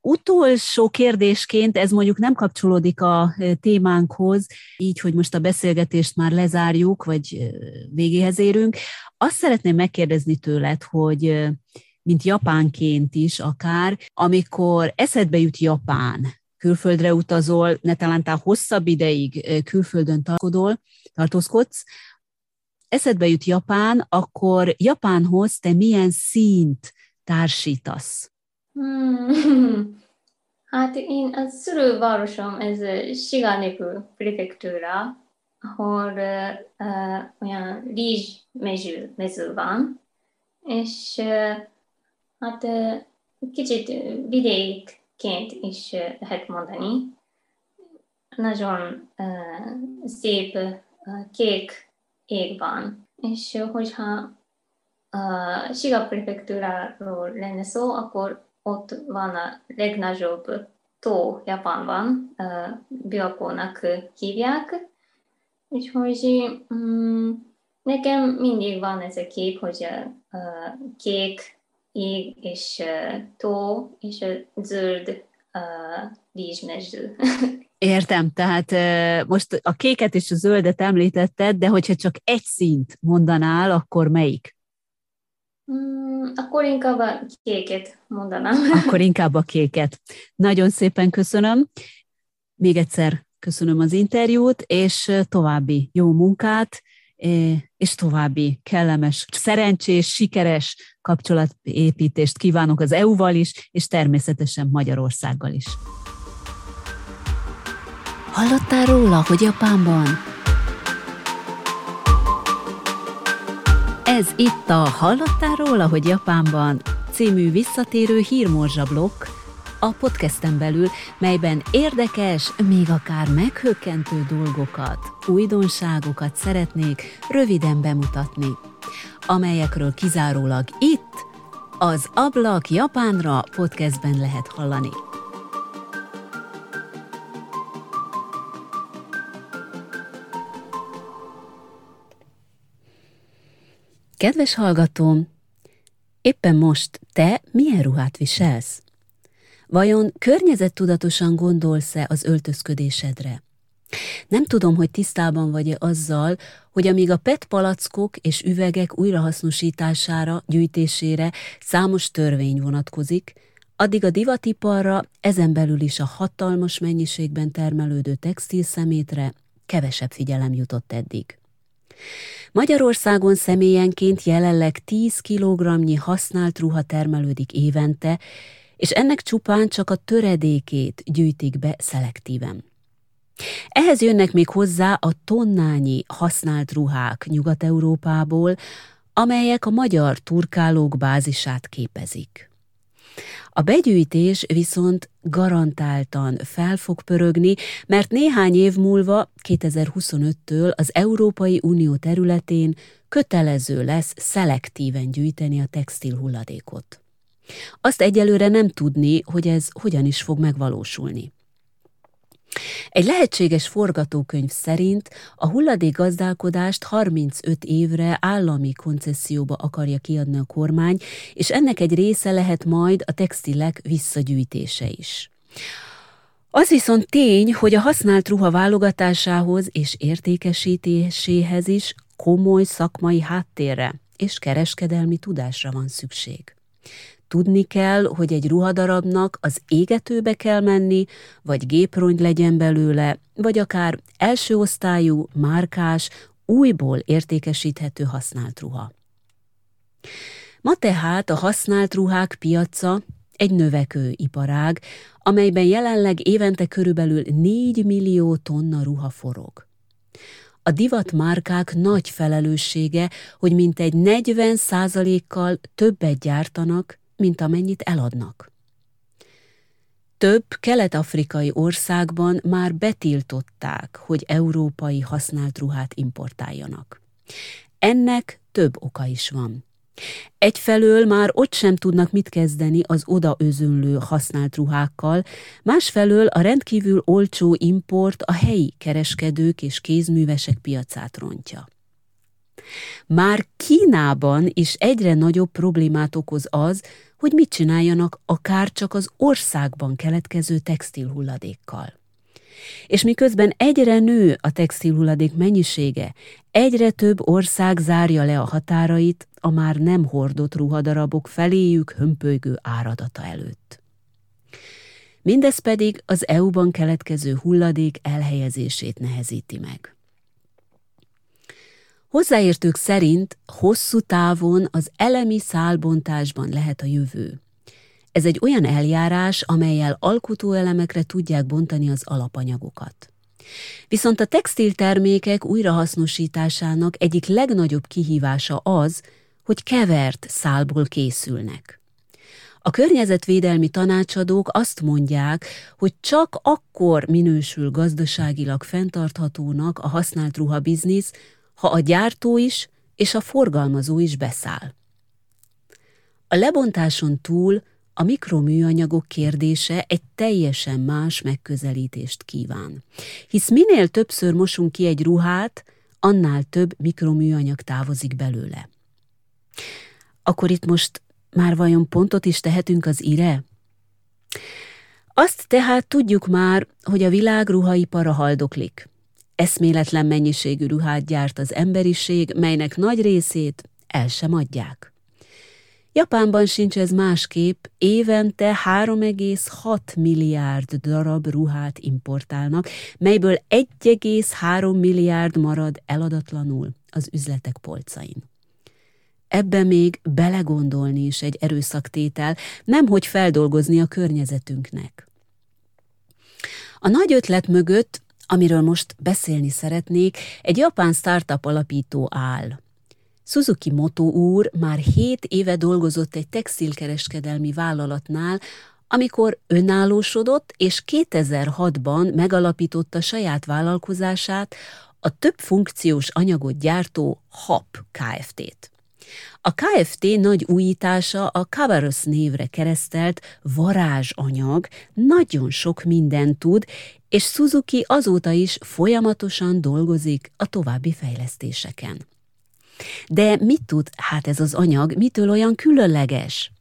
S1: Utolsó kérdésként, ez mondjuk nem kapcsolódik a témánkhoz, így, hogy most a beszélgetést már lezárjuk, vagy végéhez érünk. Azt szeretném megkérdezni tőled, hogy mint japánként is akár, amikor eszedbe jut Japán, külföldre utazol, ne talán hosszabb ideig külföldön tarkodol, tartózkodsz, eszedbe jut Japán, akkor Japánhoz te milyen színt társítasz?
S2: Hmm. Hát én a szülővárosom, ez Shiganeku prefektúra, ahol uh, olyan rizs mező, mező van, és uh, hát uh, kicsit vidék ként is lehet mondani. Nagyon szép kék ég van, és hogyha uh, Shiga prefektúráról lenne szó, akkor ott van a legnagyobb tó Japánban, uh, Biakónak hívják, úgyhogy um, nekem mindig van ez a kép, hogy uh, kék ég és tó és zöld rizsmező.
S1: Értem, tehát most a kéket és a zöldet említetted, de hogyha csak egy színt mondanál, akkor melyik?
S2: Mm, akkor inkább a kéket mondanám.
S1: Akkor inkább a kéket. Nagyon szépen köszönöm. Még egyszer köszönöm az interjút, és további jó munkát, és további kellemes, szerencsés, sikeres kapcsolatépítést kívánok az EU-val is, és természetesen Magyarországgal is. Hallottál róla, hogy Japánban? Ez itt a Hallottál róla, hogy Japánban című visszatérő hírmorzsa blokk, a podcasten belül, melyben érdekes, még akár meghökkentő dolgokat, újdonságokat szeretnék röviden bemutatni, amelyekről kizárólag itt, az Ablak Japánra podcastben lehet hallani. Kedves hallgatóm, éppen most te milyen ruhát viselsz? Vajon környezettudatosan gondolsz-e az öltözködésedre? Nem tudom, hogy tisztában vagy-e azzal, hogy amíg a PET palackok és üvegek újrahasznosítására, gyűjtésére számos törvény vonatkozik, addig a divatiparra, ezen belül is a hatalmas mennyiségben termelődő textilszemétre kevesebb figyelem jutott eddig. Magyarországon személyenként jelenleg 10 kg használt ruha termelődik évente, és ennek csupán csak a töredékét gyűjtik be szelektíven. Ehhez jönnek még hozzá a tonnányi használt ruhák Nyugat-Európából, amelyek a magyar turkálók bázisát képezik. A begyűjtés viszont garantáltan fel fog pörögni, mert néhány év múlva, 2025-től az Európai Unió területén kötelező lesz szelektíven gyűjteni a textil hulladékot. Azt egyelőre nem tudni, hogy ez hogyan is fog megvalósulni. Egy lehetséges forgatókönyv szerint a hulladékgazdálkodást 35 évre állami koncesszióba akarja kiadni a kormány, és ennek egy része lehet majd a textilek visszagyűjtése is. Az viszont tény, hogy a használt ruha válogatásához és értékesítéséhez is komoly szakmai háttérre és kereskedelmi tudásra van szükség. Tudni kell, hogy egy ruhadarabnak az égetőbe kell menni, vagy géprony legyen belőle, vagy akár első osztályú, márkás, újból értékesíthető használt ruha. Ma tehát a használt ruhák piaca egy növekvő iparág, amelyben jelenleg évente körülbelül 4 millió tonna ruha forog. A divatmárkák nagy felelőssége, hogy mintegy 40 százalékkal többet gyártanak, mint amennyit eladnak. Több kelet-afrikai országban már betiltották, hogy európai használt ruhát importáljanak. Ennek több oka is van. Egyfelől már ott sem tudnak mit kezdeni az oda özönlő használt ruhákkal, másfelől a rendkívül olcsó import a helyi kereskedők és kézművesek piacát rontja. Már Kínában is egyre nagyobb problémát okoz az, hogy mit csináljanak akár csak az országban keletkező textilhulladékkal. És miközben egyre nő a textilhulladék mennyisége, egyre több ország zárja le a határait a már nem hordott ruhadarabok feléjük hömpölygő áradata előtt. Mindez pedig az EU-ban keletkező hulladék elhelyezését nehezíti meg. Hozzáértők szerint hosszú távon az elemi szálbontásban lehet a jövő. Ez egy olyan eljárás, amelyel alkotóelemekre tudják bontani az alapanyagokat. Viszont a textiltermékek újrahasznosításának egyik legnagyobb kihívása az, hogy kevert szálból készülnek. A környezetvédelmi tanácsadók azt mondják, hogy csak akkor minősül gazdaságilag fenntarthatónak a használt ruhabiznisz, ha a gyártó is és a forgalmazó is beszáll. A lebontáson túl a mikroműanyagok kérdése egy teljesen más megközelítést kíván. Hisz minél többször mosunk ki egy ruhát, annál több mikroműanyag távozik belőle. Akkor itt most már vajon pontot is tehetünk az ire? Azt tehát tudjuk már, hogy a világ ruhaipara haldoklik. Eszméletlen mennyiségű ruhát gyárt az emberiség, melynek nagy részét el sem adják. Japánban sincs ez másképp, évente 3,6 milliárd darab ruhát importálnak, melyből 1,3 milliárd marad eladatlanul az üzletek polcain. Ebbe még belegondolni is egy erőszaktétel, nemhogy feldolgozni a környezetünknek. A nagy ötlet mögött, amiről most beszélni szeretnék, egy japán startup alapító áll – Suzuki Moto úr már hét éve dolgozott egy textilkereskedelmi vállalatnál, amikor önállósodott, és 2006-ban megalapította saját vállalkozását, a több funkciós anyagot gyártó HAP Kft-t. A KFT nagy újítása a Cabarrus névre keresztelt varázsanyag, nagyon sok mindent tud, és Suzuki azóta is folyamatosan dolgozik a további fejlesztéseken. De mit tud hát ez az anyag, mitől olyan különleges?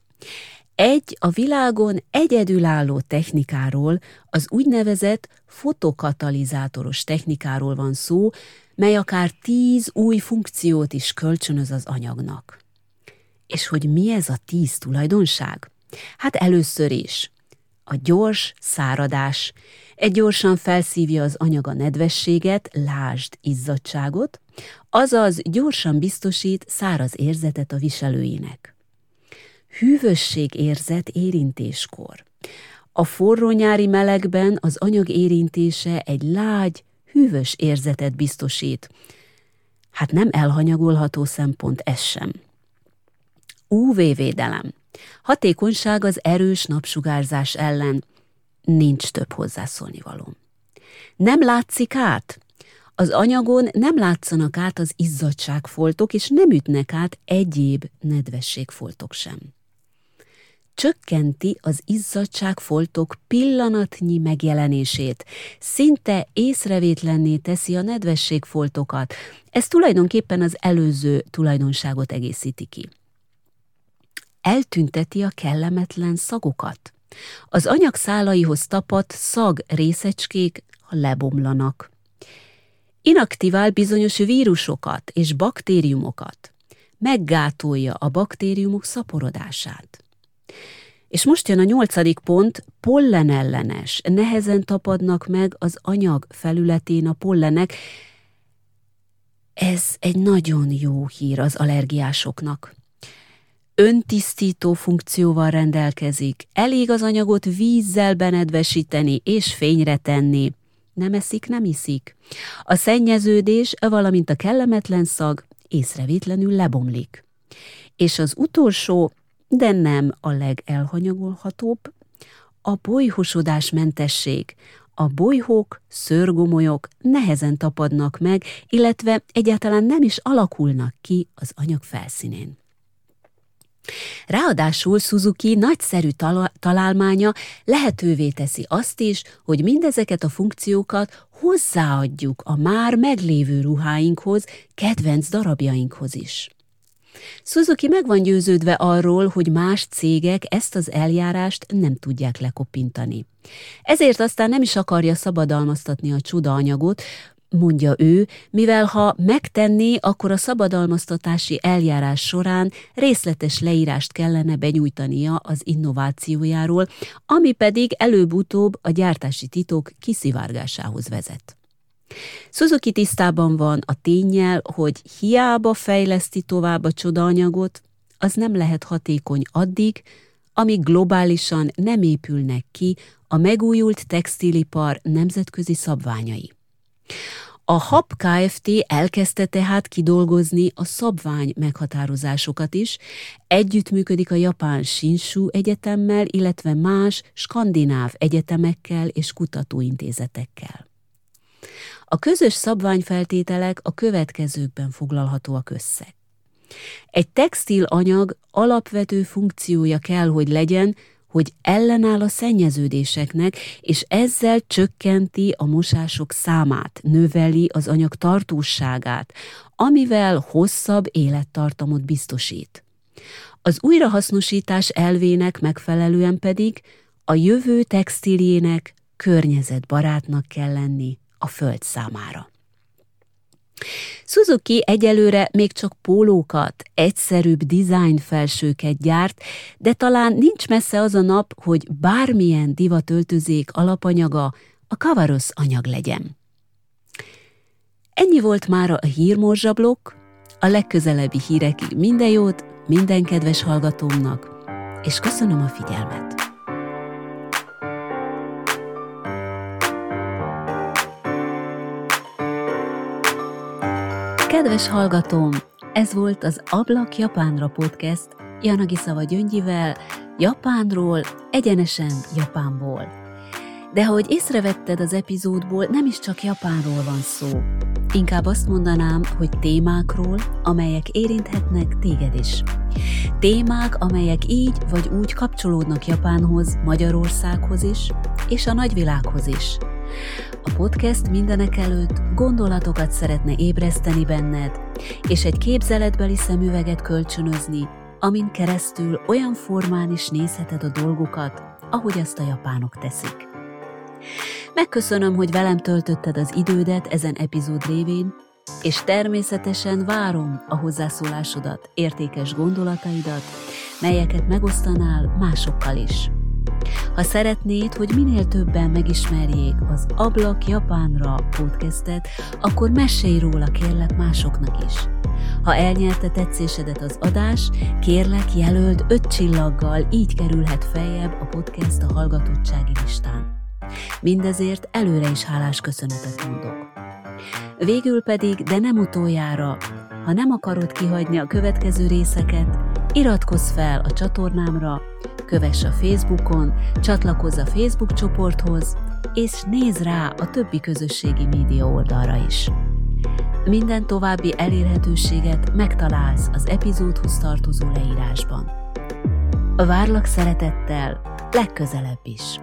S1: Egy a világon egyedülálló technikáról, az úgynevezett fotokatalizátoros technikáról van szó, mely akár tíz új funkciót is kölcsönöz az anyagnak. És hogy mi ez a tíz tulajdonság? Hát először is a gyors száradás. Egy gyorsan felszívja az anyag a nedvességet, lásd izzadságot, azaz gyorsan biztosít száraz érzetet a viselőinek. Hűvösség érzet érintéskor. A forró nyári melegben az anyag érintése egy lágy, hűvös érzetet biztosít. Hát nem elhanyagolható szempont ez sem. UV-védelem. Hatékonyság az erős napsugárzás ellen. Nincs több hozzászólni való. Nem látszik át? Az anyagon nem látszanak át az izzadságfoltok, és nem ütnek át egyéb nedvességfoltok sem. Csökkenti az izzadságfoltok pillanatnyi megjelenését, szinte észrevétlenné teszi a nedvességfoltokat. Ez tulajdonképpen az előző tulajdonságot egészíti ki eltünteti a kellemetlen szagokat. Az anyag szálaihoz tapadt szag részecskék lebomlanak. Inaktivál bizonyos vírusokat és baktériumokat. Meggátolja a baktériumok szaporodását. És most jön a nyolcadik pont, pollenellenes. Nehezen tapadnak meg az anyag felületén a pollenek. Ez egy nagyon jó hír az allergiásoknak öntisztító funkcióval rendelkezik, elég az anyagot vízzel benedvesíteni és fényre tenni, nem eszik, nem iszik. A szennyeződés, valamint a kellemetlen szag észrevétlenül lebomlik. És az utolsó, de nem a legelhanyagolhatóbb, a bolyhosodásmentesség. A bolyhók, szörgomolyok nehezen tapadnak meg, illetve egyáltalán nem is alakulnak ki az anyag felszínén. Ráadásul Suzuki nagyszerű találmánya lehetővé teszi azt is, hogy mindezeket a funkciókat hozzáadjuk a már meglévő ruháinkhoz, kedvenc darabjainkhoz is. Suzuki meg van győződve arról, hogy más cégek ezt az eljárást nem tudják lekopintani. Ezért aztán nem is akarja szabadalmaztatni a csuda anyagot, mondja ő, mivel ha megtenné, akkor a szabadalmaztatási eljárás során részletes leírást kellene benyújtania az innovációjáról, ami pedig előbb-utóbb a gyártási titok kiszivárgásához vezet. Suzuki tisztában van a tényel, hogy hiába fejleszti tovább a csodaanyagot, az nem lehet hatékony addig, amíg globálisan nem épülnek ki a megújult textilipar nemzetközi szabványai. A HAP Kft. elkezdte tehát kidolgozni a szabvány meghatározásokat is, együttműködik a japán Shinshu Egyetemmel, illetve más skandináv egyetemekkel és kutatóintézetekkel. A közös szabványfeltételek a következőkben foglalhatóak össze. Egy textil anyag alapvető funkciója kell, hogy legyen, hogy ellenáll a szennyeződéseknek, és ezzel csökkenti a mosások számát, növeli az anyag tartóságát, amivel hosszabb élettartamot biztosít. Az újrahasznosítás elvének megfelelően pedig a jövő textiljének környezetbarátnak kell lenni a föld számára. Suzuki egyelőre még csak pólókat, egyszerűbb design felsőket gyárt, de talán nincs messze az a nap, hogy bármilyen divatöltözék alapanyaga a kavarosz anyag legyen. Ennyi volt már a hírmorzsablok, a legközelebbi hírekig minden jót, minden kedves hallgatómnak, és köszönöm a figyelmet! Kedves hallgatóm, ez volt az Ablak Japánra podcast Janagi Szava Gyöngyivel, Japánról, egyenesen Japánból. De ahogy észrevetted az epizódból, nem is csak Japánról van szó. Inkább azt mondanám, hogy témákról, amelyek érinthetnek téged is. Témák, amelyek így vagy úgy kapcsolódnak Japánhoz, Magyarországhoz is, és a nagyvilághoz is. A podcast mindenek előtt gondolatokat szeretne ébreszteni benned, és egy képzeletbeli szemüveget kölcsönözni, amin keresztül olyan formán is nézheted a dolgokat, ahogy azt a japánok teszik. Megköszönöm, hogy velem töltötted az idődet ezen epizód révén, és természetesen várom a hozzászólásodat, értékes gondolataidat, melyeket megosztanál másokkal is. Ha szeretnéd, hogy minél többen megismerjék az Ablak Japánra podcastet, akkor mesélj róla kérlek másoknak is. Ha elnyerte tetszésedet az adás, kérlek jelöld öt csillaggal, így kerülhet feljebb a podcast a hallgatottsági listán. Mindezért előre is hálás köszönetet mondok. Végül pedig, de nem utoljára, ha nem akarod kihagyni a következő részeket, iratkozz fel a csatornámra, kövess a Facebookon, csatlakozz a Facebook csoporthoz, és nézz rá a többi közösségi média oldalra is. Minden további elérhetőséget megtalálsz az epizódhoz tartozó leírásban. Várlak szeretettel legközelebb is!